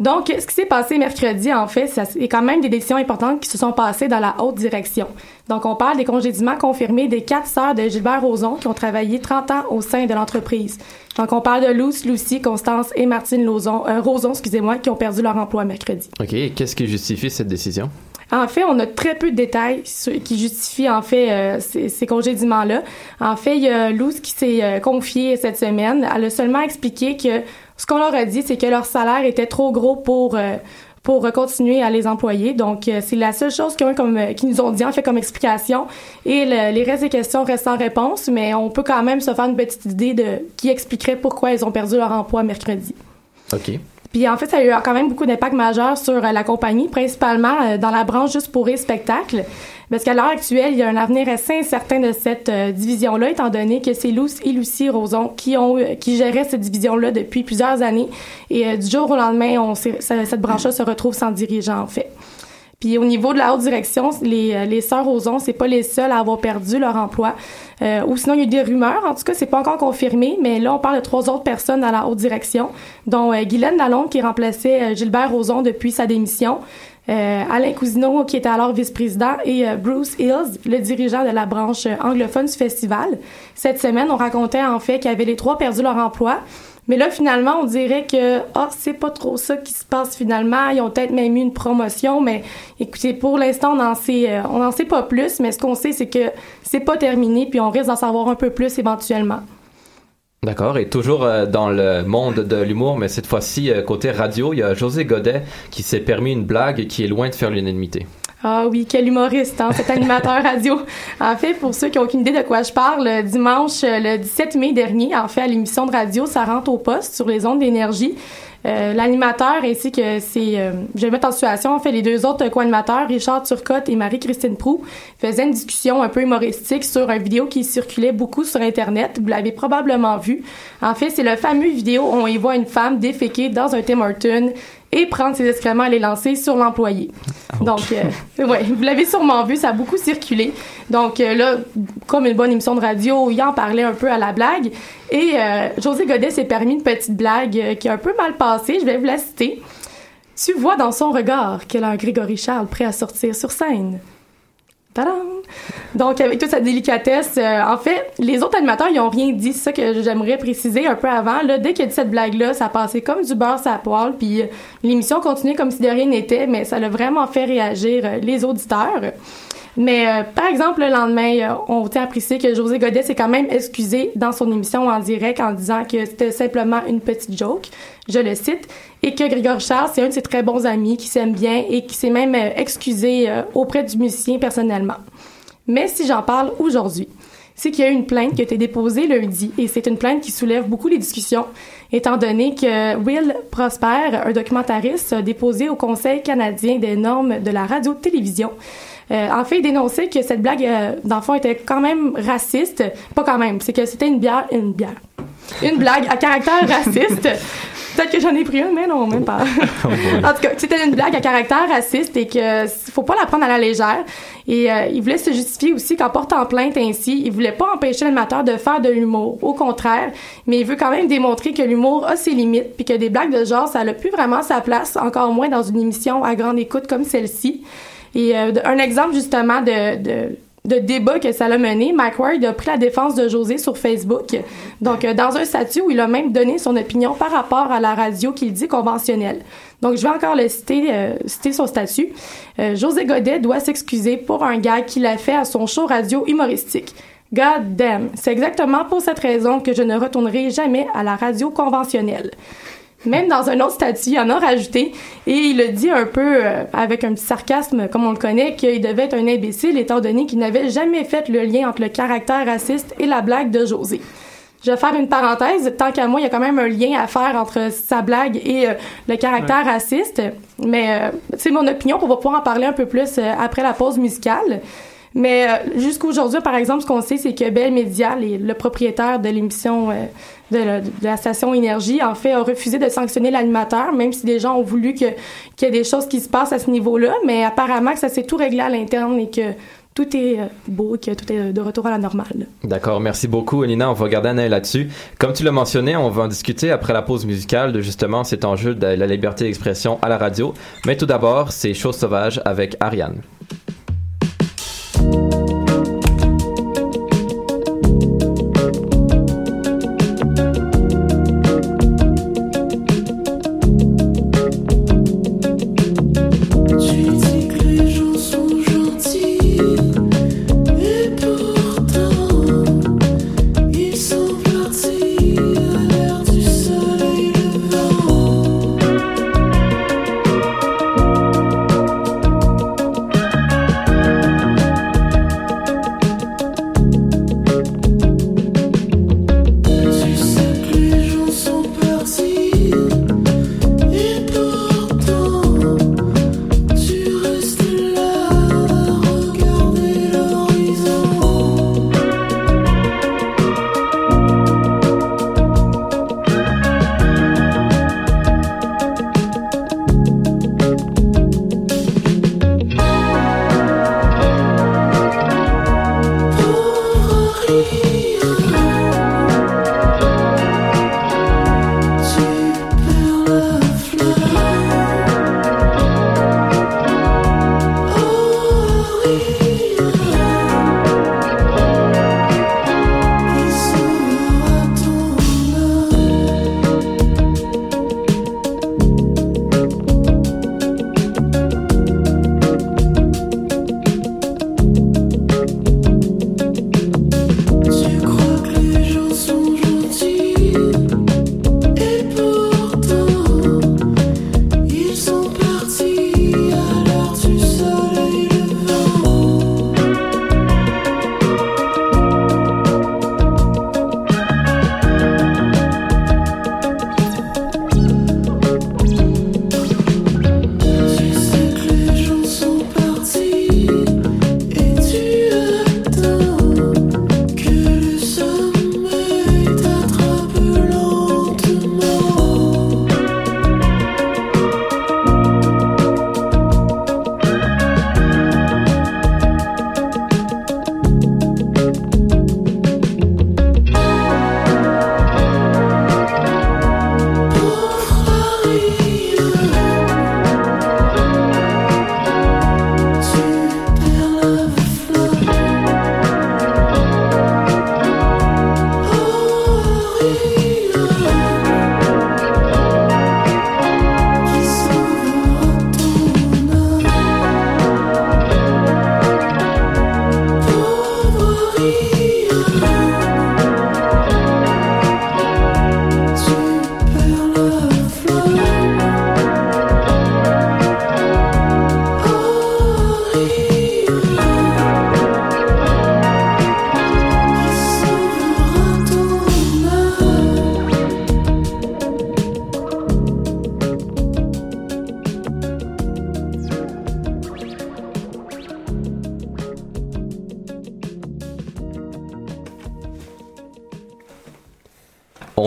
Donc, ce qui s'est passé mercredi, en fait, c'est quand même des décisions importantes qui se sont passées dans la haute direction. Donc, on parle des congédiements confirmés des quatre sœurs de Gilbert Rozon qui ont travaillé 30 ans au sein de l'entreprise. Donc, on parle de Luce, Lucie, Constance et Martine Lozon, euh, Rozon, excusez-moi, qui ont perdu leur emploi mercredi. OK. Qu'est-ce qui justifie cette décision? En fait, on a très peu de détails qui justifient en fait euh, ces, ces congédiements-là. En fait, il y a Luz qui s'est euh, confiée cette semaine. Elle a seulement expliqué que ce qu'on leur a dit, c'est que leur salaire était trop gros pour euh, pour continuer à les employer. Donc, euh, c'est la seule chose euh, qu'ils nous ont dit en fait comme explication. Et le- les restes des questions restent sans réponse, mais on peut quand même se faire une petite idée de qui expliquerait pourquoi ils ont perdu leur emploi mercredi. OK. Puis en fait, ça a eu quand même beaucoup d'impact majeur sur euh, la compagnie, principalement euh, dans la branche juste pour rire spectacle. Parce qu'à l'heure actuelle, il y a un avenir assez incertain de cette euh, division-là, étant donné que c'est Luce et Lucie Roson qui ont qui géraient cette division-là depuis plusieurs années. Et du jour au lendemain, on cette branche-là se retrouve sans dirigeant, en fait. Puis au niveau de la haute direction, les, euh, les sœurs Ozon, c'est pas les seuls à avoir perdu leur emploi. Euh, ou sinon, il y a eu des rumeurs. En tout cas, c'est pas encore confirmé, mais là, on parle de trois autres personnes à la haute direction, dont euh, Guylaine Lalonde, qui remplaçait euh, Gilbert Ozon depuis sa démission. Euh, Alain Cousineau, qui était alors vice-président, et Bruce Hills, le dirigeant de la branche anglophone du festival. Cette semaine, on racontait en fait qu'il y avait les trois perdu leur emploi. Mais là, finalement, on dirait que ah, c'est pas trop ça qui se passe finalement. Ils ont peut-être même eu une promotion, mais écoutez, pour l'instant, on n'en sait, euh, sait pas plus. Mais ce qu'on sait, c'est que c'est pas terminé, puis on risque d'en savoir un peu plus éventuellement. D'accord, et toujours euh, dans le monde de l'humour, mais cette fois-ci, euh, côté radio, il y a José Godet qui s'est permis une blague qui est loin de faire l'unanimité. Ah oui, quel humoriste, hein, cet animateur radio. En fait, pour ceux qui n'ont aucune idée de quoi je parle, le dimanche, euh, le 17 mai dernier, en fait, à l'émission de radio, ça rentre au poste sur les ondes d'énergie. Euh, l'animateur ainsi que c'est euh, je vais mettre en situation en fait les deux autres co-animateurs Richard Turcotte et Marie-Christine Prou faisaient une discussion un peu humoristique sur une vidéo qui circulait beaucoup sur internet vous l'avez probablement vu en fait c'est le fameux vidéo où on y voit une femme déféquer dans un Tim Hortons et prendre ses excréments et les lancer sur l'employé. Donc, euh, ouais, vous l'avez sûrement vu, ça a beaucoup circulé. Donc euh, là, comme une bonne émission de radio, il en parlait un peu à la blague. Et euh, José Godet s'est permis une petite blague euh, qui a un peu mal passé, je vais vous la citer. Tu vois dans son regard qu'elle a un Grégory Charles prêt à sortir sur scène. Donc, avec toute sa délicatesse, euh, en fait, les autres animateurs, ils ont rien dit. C'est ça que j'aimerais préciser un peu avant. Là, dès qu'il a dit cette blague-là, ça passait comme du beurre la poêle, puis euh, l'émission continuait comme si de rien n'était, mais ça l'a vraiment fait réagir euh, les auditeurs. Mais euh, par exemple, le lendemain, euh, on tient à que José Godet s'est quand même excusé dans son émission en direct en disant que c'était simplement une petite joke, je le cite, et que Grégory Charles, c'est un de ses très bons amis qui s'aime bien et qui s'est même euh, excusé euh, auprès du musicien personnellement. Mais si j'en parle aujourd'hui, c'est qu'il y a eu une plainte qui a été déposée lundi et c'est une plainte qui soulève beaucoup les discussions étant donné que Will Prosper, un documentariste, a déposé au Conseil canadien des normes de la radio-télévision en fait, il dénonçait que cette blague, euh, dans le fond, était quand même raciste. Pas quand même, c'est que c'était une bière, une bière, une blague à caractère raciste. Peut-être que j'en ai pris une, mais non, même pas. en tout cas, c'était une blague à caractère raciste et que faut pas la prendre à la légère. Et euh, il voulait se justifier aussi qu'en portant plainte ainsi, il voulait pas empêcher l'animateur de faire de l'humour. Au contraire, mais il veut quand même démontrer que l'humour a ses limites puis que des blagues de genre, ça n'a plus vraiment sa place, encore moins dans une émission à grande écoute comme celle-ci. Et euh, un exemple justement de, de, de débat que ça l'a mené, Mike a pris la défense de José sur Facebook. Donc, euh, dans un statut où il a même donné son opinion par rapport à la radio qu'il dit conventionnelle. Donc, je vais encore le citer, euh, citer son statut. Euh, José Godet doit s'excuser pour un gag qu'il a fait à son show radio humoristique. God damn. C'est exactement pour cette raison que je ne retournerai jamais à la radio conventionnelle. Même dans un autre statut, il en a rajouté et il a dit un peu euh, avec un petit sarcasme, comme on le connaît, qu'il devait être un imbécile étant donné qu'il n'avait jamais fait le lien entre le caractère raciste et la blague de José. Je vais faire une parenthèse. Tant qu'à moi, il y a quand même un lien à faire entre sa blague et euh, le caractère raciste. Mais euh, c'est mon opinion. On va pouvoir en parler un peu plus euh, après la pause musicale. Mais euh, jusqu'aujourd'hui, par exemple, ce qu'on sait, c'est que Bell Media, le propriétaire de l'émission euh, de, la- station Énergie, en fait, a refusé de sanctionner l'animateur, même si des gens ont voulu qu'il y ait des choses qui se passent à ce niveau-là. Mais apparemment ça s'est tout réglé à l'interne et que tout est euh, beau que tout est de retour à la normale. D'accord, merci beaucoup, Nina. On va garder un œil là-dessus. Comme tu l'as mentionné, on va en discuter après la pause musicale de justement cet enjeu de la liberté d'expression à la radio. Mais tout d'abord, c'est Chose sauvage avec Ariane.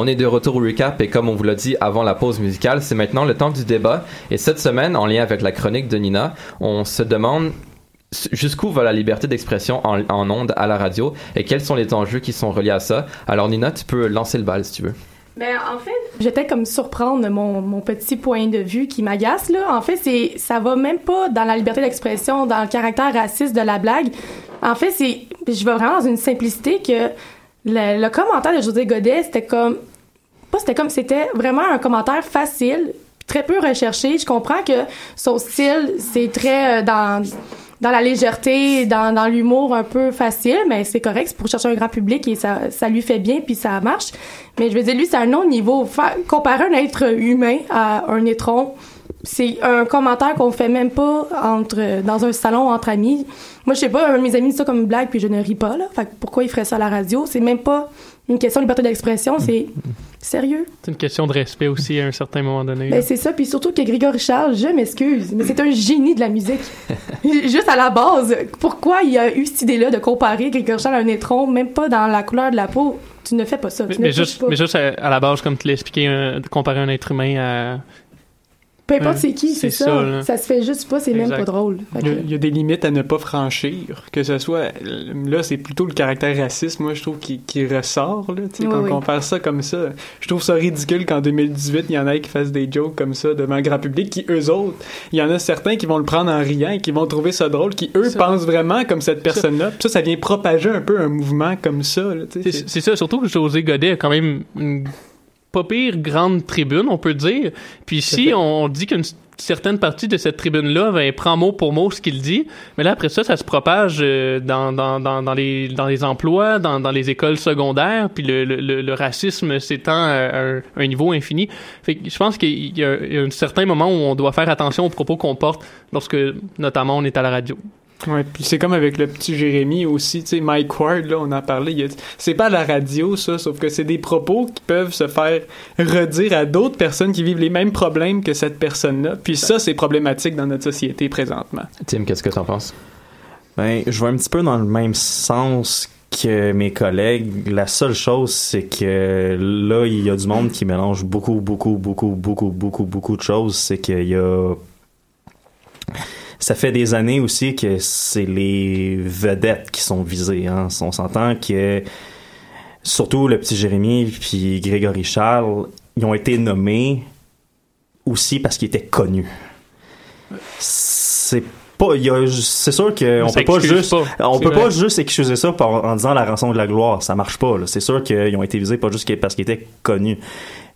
On est de retour au recap et comme on vous l'a dit avant la pause musicale, c'est maintenant le temps du débat. Et cette semaine, en lien avec la chronique de Nina, on se demande jusqu'où va la liberté d'expression en, en ondes à la radio et quels sont les enjeux qui sont reliés à ça. Alors Nina, tu peux lancer le bal si tu veux. Ben, en fait, j'étais comme surprendre mon, mon petit point de vue qui m'agace, là. En fait, c'est, ça va même pas dans la liberté d'expression, dans le caractère raciste de la blague. En fait, c'est, je vais vraiment dans une simplicité que le, le commentaire de José Godet, c'était comme, c'était comme, c'était vraiment un commentaire facile, très peu recherché. Je comprends que son style, c'est très euh, dans, dans la légèreté, dans, dans l'humour un peu facile, mais c'est correct, c'est pour chercher un grand public et ça, ça lui fait bien puis ça marche. Mais je veux dire, lui, c'est un autre niveau. Comparer un être humain à un étron, c'est un commentaire qu'on fait même pas entre dans un salon entre amis. Moi, je sais pas, un de mes amis dit ça comme une blague puis je ne ris pas là. Fait pourquoi il ferait ça à la radio? C'est même pas une question de liberté d'expression, c'est sérieux? C'est une question de respect aussi à un certain moment donné. Ben c'est ça, puis surtout que Grégory Charles, je m'excuse, mais c'est un génie de la musique. Juste à la base, pourquoi il a eu cette idée-là de comparer Grégory Charles à un étron, même pas dans la couleur de la peau? Tu ne fais pas ça. mais, ne juste, pas. mais juste à, à la base, comme tu un- de comparer un être humain à. Peu importe Ouais, c'est qui, c'est ça. ça, Ça, se fait juste pas, c'est même pas drôle. Fait Il y, a, que- il y a des limites à ne pas franchir. Que ce soit. Là, c'est plutôt le caractère raciste, moi, je trouve, qui, qui ressort, là. Tu sais, Oui, quand oui. on compare ça comme ça. Je trouve ça ridicule qu'en 2018, il y en ait qui fassent des jokes comme ça devant le grand public, qui eux autres, il y en a certains qui vont le prendre en riant et qui vont trouver ça drôle, qui eux Ça. pensent vraiment comme cette personne-là. Puis ça, ça vient propager un peu un mouvement comme ça, là. tu sais, C'est c'est ça, surtout que José Godet a quand même une pas pire grande tribune, on peut dire. Puis si on dit qu'une certaine partie de cette tribune-là ben, prend mot pour mot ce qu'il dit, mais là, après ça, ça se propage euh, dans, dans, dans, dans, les, dans les emplois, dans, dans les écoles secondaires, puis le, le, le, le racisme s'étend à un, un niveau infini. Fait que je pense qu'il y a un certain moment où on doit faire attention aux propos qu'on porte lorsque, notamment, on est à la radio. Ouais, puis c'est comme avec le petit Jérémy aussi, tu sais, Mike Ward, là, on en parlait, dit- c'est pas à la radio, ça, sauf que c'est des propos qui peuvent se faire redire à d'autres personnes qui vivent les mêmes problèmes que cette personne-là, puis ça, c'est problématique dans notre société présentement. Tim, qu'est-ce que t'en penses? Ben, je vais un petit peu dans le même sens que mes collègues. La seule chose, c'est que là, il y a du monde qui mélange beaucoup, beaucoup, beaucoup, beaucoup, beaucoup, beaucoup de choses. C'est qu'il y a... Ça fait des années aussi que c'est les vedettes qui sont visées. Hein. On s'entend que surtout le petit Jérémy puis Grégory Charles, ils ont été nommés aussi parce qu'ils étaient connus. C'est pas, c'est sûr qu'on peut pas juste, pas. on peut vrai. pas juste excuser ça par- en disant la rançon de la gloire. Ça marche pas. C'est sûr qu'ils ont été visés pas juste parce qu'ils étaient connus.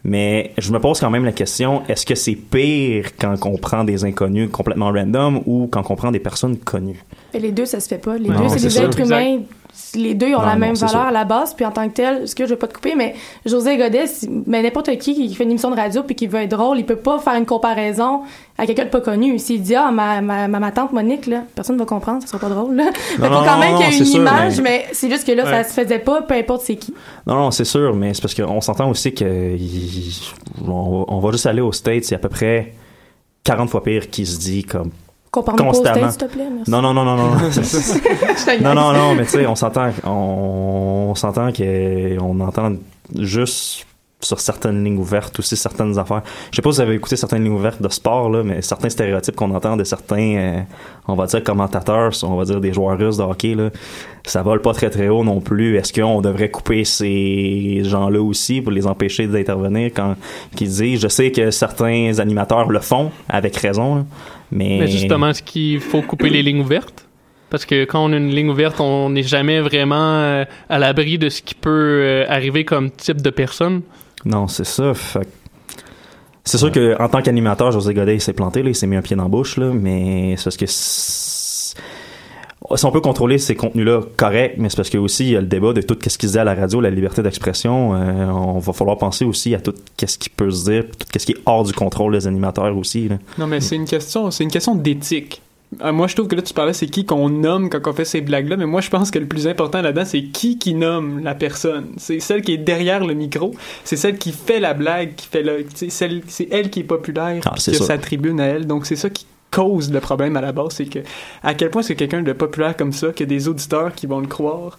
Mais je me pose quand même la question est-ce que c'est pire quand on prend des inconnus complètement random ou quand on prend des personnes connues? Et les deux, ça se fait pas. Les Non, deux, c'est des ça. êtres Exact. humains. Les deux, ont Non, la non, même valeur à la base, puis en tant que tel, ce que je veux pas te couper, mais José Godet, mais n'importe qui qui fait une émission de radio puis qui veut être drôle, il peut pas faire une comparaison à quelqu'un de pas connu. S'il dit, ah, ma, ma, ma, ma tante Monique, là, personne va comprendre, ça sera pas drôle, là. Non, faut non, quand même qu'il y ait c'est une sûr, image, mais- mais, c'est juste que là, Ouais. ça se faisait pas, peu importe c'est qui. Non, non, c'est sûr, mais c'est parce qu'on s'entend aussi que on va juste aller aux States, c'est à peu près 40 fois pire qui se dit comme Compare-nous pas aux Constamment. S'il te plaît. Merci. non non non non non non non non mais tu sais on s'entend on, on s'entend qu'on entend juste sur certaines lignes ouvertes aussi certaines affaires je sais pas si vous avez écouté certaines lignes ouvertes de sport là mais certains stéréotypes qu'on entend de certains euh, on va dire commentateurs on va dire des joueurs russes de hockey là ça vole pas très très haut non plus est-ce qu'on devrait couper ces gens-là aussi pour les empêcher d'intervenir quand qu'ils disent? Je sais que certains animateurs le font avec raison là, mais, Mais justement, est-ce qu'il faut couper les lignes ouvertes? Parce que quand on a une ligne ouverte, on n'est jamais vraiment euh, à l'abri de ce qui peut euh, arriver comme type de personne. Non, c'est ça. C'est sûr que en tant qu'animateur, José Godet s'est planté, là, il s'est mis un pied dans la bouche, mais c'est parce que si on peut contrôler ces contenus-là, correct, mais c'est parce que aussi il y a le débat de tout ce qui se dit à la radio, la liberté d'expression. Euh, on va falloir penser aussi à tout ce qui peut se dire, tout ce qui est hors du contrôle des animateurs aussi. Non, mais c'est une question, c'est une question d'éthique. Euh, moi, je trouve que là, tu parlais, c'est qui qu'on nomme quand on fait ces blagues-là, mais moi, je pense que le plus important là-dedans, c'est qui qui nomme la personne. C'est celle qui est derrière le micro, c'est celle qui fait la blague, qui fait le, celle, c'est elle qui est populaire, Ah, qui a sa tribune à elle. Donc, c'est ça qui cause le problème à la base, c'est que à quel point c'est quelqu'un de populaire comme ça, que des auditeurs qui vont le croire,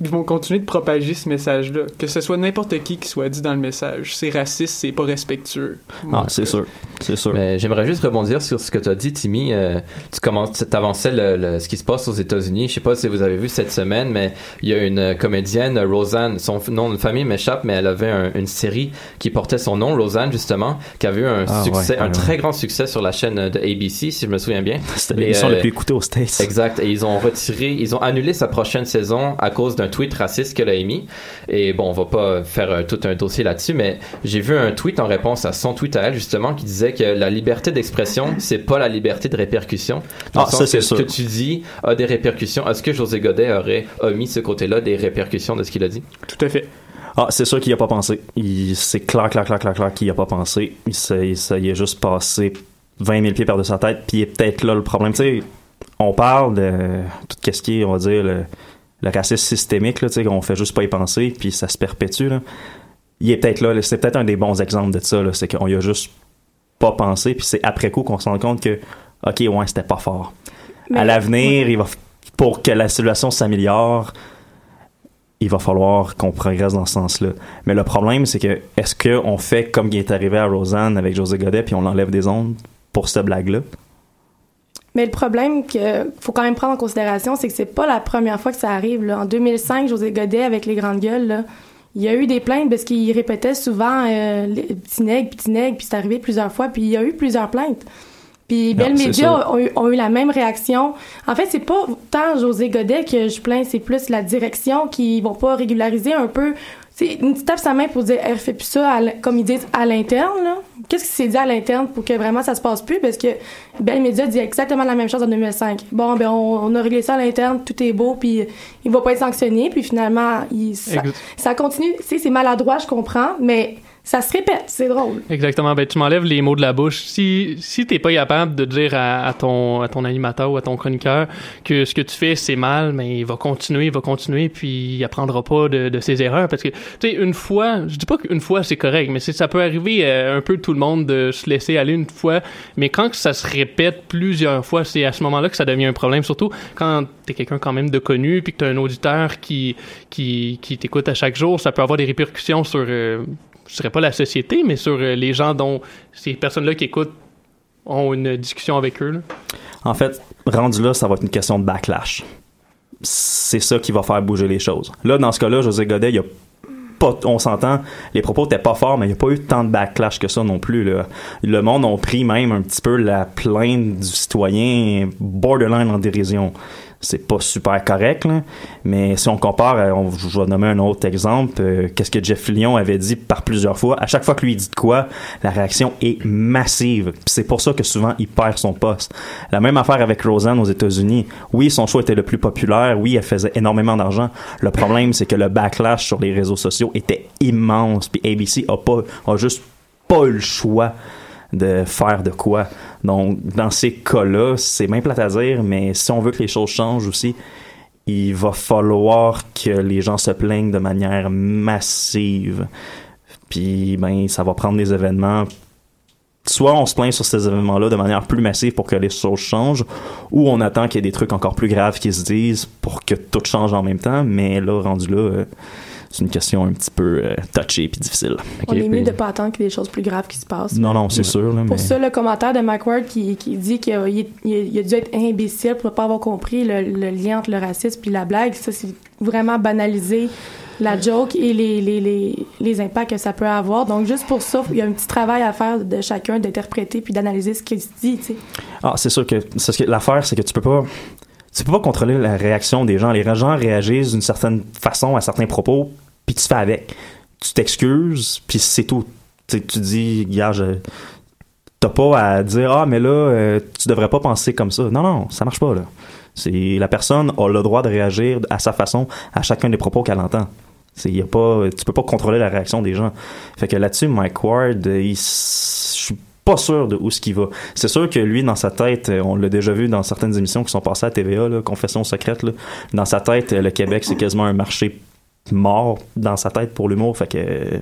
ils vont continuer de propager ce message-là. Que ce soit n'importe qui qui soit dit dans le message. C'est raciste, c'est pas respectueux. Ah, c'est sûr, c'est sûr. Mais j'aimerais juste rebondir sur ce que tu as dit, Timmy. Euh, tu commences, t'avançais le, le- ce qui se passe aux États-Unis. Je sais pas si vous avez vu cette semaine, mais il y a une comédienne, Roseanne, son nom de famille m'échappe, mais elle avait un- une série qui portait son nom, Roseanne justement, qui avait eu un Ah, succès, ouais, un ouais, très grand succès sur la chaîne de ABC, si je me souviens bien. C'était l'émission euh, la plus écoutée aux States. Exact. Et ils ont retiré, ils ont annulé sa prochaine saison à cause d'un tweet raciste qu'elle a émis. Et bon, on va pas faire euh, tout un dossier là-dessus, mais j'ai vu un tweet en réponse à son tweet à elle, justement, qui disait que la liberté d'expression, c'est pas la liberté de répercussion. Dans Ah, le sens ça, c'est que ce que tu dis a des répercussions. Est-ce que José Godet aurait omis ce côté-là des répercussions de ce qu'il a dit? Tout à fait. Ah, c'est sûr qu'il y a pas pensé. C'est clair, clair, clair, clair, clair qu'il y a pas pensé. Il s'est, il il est juste passé 20 000 pieds par-dessus sa tête, puis il est peut-être là le problème. Tu sais, on parle de tout ce qui est, on va dire, le, le racisme systémique, là, tu sais, qu'on fait juste pas y penser, puis ça se perpétue, là. Il est peut-être là, c'est peut-être un des bons exemples de ça. C'est qu'on y a juste pas pensé, puis c'est après coup qu'on se rend compte que, ok, ouais, c'était pas fort. Mais- à l'avenir, il va, pour que la situation s'améliore, il va falloir qu'on progresse dans ce sens-là. Mais le problème, c'est que est-ce qu'on fait comme il est arrivé à Rosanne avec José Godet, puis on l'enlève des ondes pour cette blague-là? Mais le problème qu'il faut quand même prendre en considération, c'est que c'est pas la première fois que ça arrive. Là. En 2005, José Godet, avec les grandes gueules, là, il y a eu des plaintes parce qu'il répétait souvent euh, petit nègre, petit nègre, puis c'est arrivé plusieurs fois, puis il y a eu plusieurs plaintes. Puis Bell Media ont eu, ont eu la même réaction. En fait, c'est pas tant José Godet que je plains, c'est plus la direction qui vont pas régulariser un peu. C'est une petite tape sa main pour dire, elle fait plus ça, à comme ils disent, à l'interne, là. Qu'est-ce qui s'est dit à l'interne pour que vraiment ça se passe plus? Parce que Bell Media dit exactement la même chose en 2005. Bon, ben, on, on a réglé ça à l'interne, tout est beau, puis il va pas être sanctionné, puis finalement, il, ça, ça continue. Tu sais, c'est maladroit, je comprends, mais ça se répète, c'est drôle. Exactement. Ben, tu m'enlèves les mots de la bouche. Si, si t'es pas capable de dire à, ton, à ton animateur ou à ton chroniqueur que ce que tu fais, c'est mal, mais il va continuer, il va continuer, puis il apprendra pas de, de ses erreurs. Parce que, tu sais, une fois, je dis pas qu'une fois c'est correct, mais ça peut arriver à un peu tout le monde de se laisser aller une fois. Mais quand ça se répète plusieurs fois, c'est à ce moment-là que ça devient un problème. Surtout quand t'es quelqu'un quand même de connu, puis que t'as un auditeur qui, qui, qui t'écoute à chaque jour, ça peut avoir des répercussions sur, euh, je dirais pas la société, mais sur euh, les gens dont ces personnes-là qui écoutent ont une discussion avec eux. En fait, rendu là, ça va être une question de backlash. C'est ça qui va faire bouger les choses. Là, dans ce cas-là, José Godet, il y a pas, on s'entend, les propos étaient pas forts, mais il n'y a pas eu tant de backlash que ça non plus. Le monde a pris même un petit peu la plainte du citoyen borderline en dérision. C'est pas super correct, mais si on compare, euh, on, je vais nommer un autre exemple, euh, qu'est-ce que Jeff Lyon avait dit par plusieurs fois, à chaque fois que lui dit de quoi, la réaction est massive. C'est pour ça que souvent il perd son poste. La même affaire avec Roseanne aux États-Unis. Oui, son show était le plus populaire, oui, elle faisait énormément d'argent. Le problème, c'est que le backlash sur les réseaux sociaux était immense, puis ABC a pas, a juste pas eu le choix de faire de quoi. Donc, dans ces cas-là, c'est même plate à dire, mais si on veut que les choses changent aussi, il va falloir que les gens se plaignent de manière massive. Puis, ben, ça va prendre des événements. Soit on se plaint sur ces événements-là de manière plus massive pour que les choses changent, ou on attend qu'il y ait des trucs encore plus graves qui se disent pour que tout change en même temps. Mais là, rendu là, euh, c'est une question un petit peu euh, touchée puis difficile. On est mieux puis- de pas attendre qu'il y ait des choses plus graves qui se passent. Non, non, c'est sûr. Là, Pour ça, le commentaire de Mike Ward qui, qui dit qu'il a, il- il a dû être imbécile pour ne pas avoir compris le, le lien entre le racisme et la blague, ça, c'est vraiment banaliser la joke et les, les, les, les impacts que ça peut avoir. Donc, juste pour ça, il y a un petit travail à faire de chacun d'interpréter puis d'analyser ce qu'il se dit, tu sais. Ah, c'est sûr que, c'est ce que l'affaire, c'est que tu peux pas, tu peux pas contrôler la réaction des gens. Les gens réagissent d'une certaine façon à certains propos, puis tu fais avec. Tu t'excuses, puis c'est tout. Tu sais, tu dis, gars, t'as pas à dire, ah, mais là, euh, tu devrais pas penser comme ça. Non, non, ça marche pas, là. La personne a le droit de réagir à sa façon à chacun des propos qu'elle entend. C'est y a pas, tu peux pas contrôler la réaction des gens. Fait que là-dessus, Mike Ward, s- je suis pas sûr de où ce qu'il va. C'est sûr que lui, dans sa tête, euh, on l'a déjà vu dans certaines émissions qui sont passées à TVA, là, Confession secrète, dans sa tête, euh, le Québec, c'est quasiment un marché mort dans sa tête pour l'humour. Fait que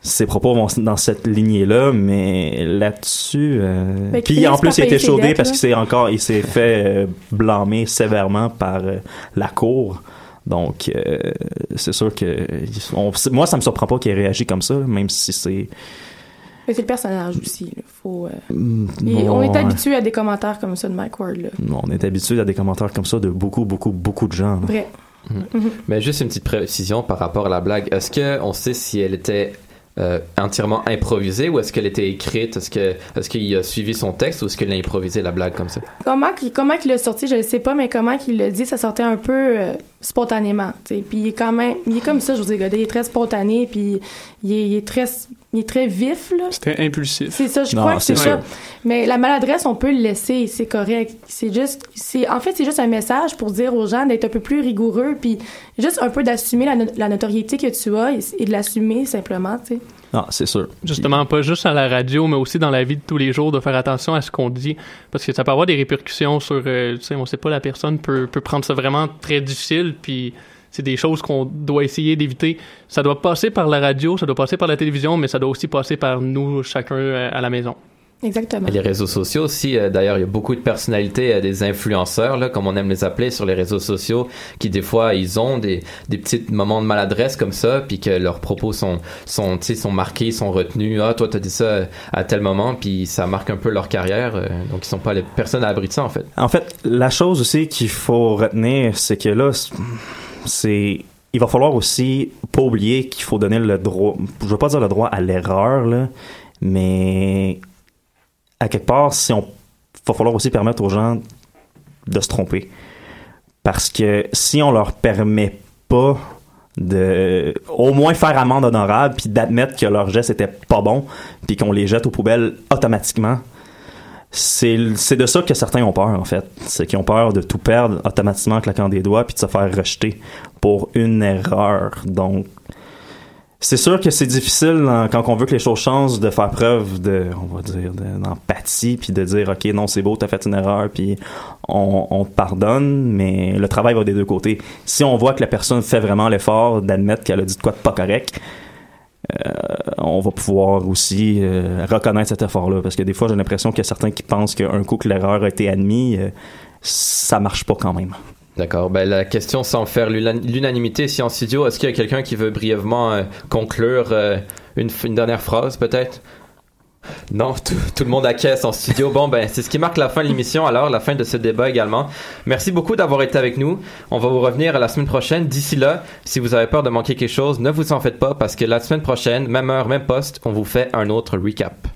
ses propos vont dans cette lignée-là, mais là-dessus. euh, Mais Puis en plus, il a été chaudé parce qu'il s'est encore, il s'est fait euh, blâmer sévèrement par euh, la cour. Donc, euh, c'est sûr que on- moi, ça me surprend pas qu'il ait réagi comme ça, même si c'est. Mais c'est le personnage aussi. Là. Faut, Mm, et on est habitué à des commentaires comme ça de Mike Ward. Là. On est habitué à des commentaires comme ça de beaucoup, beaucoup, beaucoup de gens. là. Vrai. Mais juste une petite précision par rapport à la blague. Est-ce que on sait si elle était euh, entièrement improvisée ou est-ce qu'elle était écrite? Est-ce que est-ce qu'il a suivi son texte ou est-ce qu'il a improvisé la blague comme ça? Comment comment qu'il l'a sorti, je ne sais pas, mais comment qu'il l'a dit, ça sortait un peu euh, spontanément. Puis il est quand même, il est comme ça, José Godet, il est très spontané, puis il est, il est très, il est très vif là. C'était impulsif. C'est ça, je Non, crois que c'est ça. Mais la maladresse, on peut le laisser, c'est correct. C'est juste, c'est, en fait, c'est juste un message pour dire aux gens d'être un peu plus rigoureux, puis juste un peu d'assumer la, no- la notoriété que tu as et, et de l'assumer simplement, tu sais. Non, c'est sûr. Justement, pas juste à la radio, mais aussi dans la vie de tous les jours, de faire attention à ce qu'on dit, parce que ça peut avoir des répercussions sur, euh, tu sais, on sait pas, la personne peut, peut prendre ça vraiment très difficile, puis c'est des choses qu'on doit essayer d'éviter. Ça doit passer par la radio, ça doit passer par la télévision, mais ça doit aussi passer par nous, chacun euh, à la maison. Exactement. Et les réseaux sociaux aussi, euh, d'ailleurs, il y a beaucoup de personnalités, euh, des influenceurs, là, comme on aime les appeler sur les réseaux sociaux, qui des fois, ils ont des, des petits moments de maladresse comme ça, puis que leurs propos sont, sont, tu sais, sont marqués, sont retenus. Ah, toi, t'as dit ça à tel moment, puis ça marque un peu leur carrière. euh, donc, ils sont pas les personnes à l'abri de ça, en fait. En fait, la chose aussi qu'il faut retenir, c'est que là, c'est il va falloir aussi pas oublier qu'il faut donner le droit, je veux pas dire le droit à l'erreur mais à quelque part, si on va falloir aussi permettre aux gens de se tromper, parce que si on leur permet pas de au moins faire amende honorable puis d'admettre que leur geste était pas bon puis qu'on les jette aux poubelles automatiquement c'est de ça que certains ont peur en fait. C'est qu'ils ont peur de tout perdre automatiquement en claquant des doigts puis de se faire rejeter pour une erreur. Donc c'est sûr que c'est difficile quand on veut que les choses changent de faire preuve de on va dire de- d'empathie puis de dire ok non c'est beau t'as fait une erreur puis on, on te pardonne mais le travail va des deux côtés. Si on voit que la personne fait vraiment l'effort d'admettre qu'elle a dit de quoi de pas correct on va pouvoir aussi euh, reconnaître cet effort-là. Parce que des fois, j'ai l'impression qu'il y a certains qui pensent qu'un coup que l'erreur a été admise, euh, ça marche pas quand même. D'accord. Ben, la question sans faire l'una- l'unanimité ici en studio, est-ce qu'il y a quelqu'un qui veut brièvement euh, conclure euh, une dernière phrase, peut-être? Non, tout, le monde acquiesce en studio. Bon, ben, c'est ce qui marque la fin de l'émission, alors, la fin de ce débat également. Merci beaucoup d'avoir été avec nous. On va vous revenir la semaine prochaine. D'ici là, si vous avez peur de manquer quelque chose, ne vous en faites pas, parce que la semaine prochaine, même heure, même poste, on vous fait un autre recap.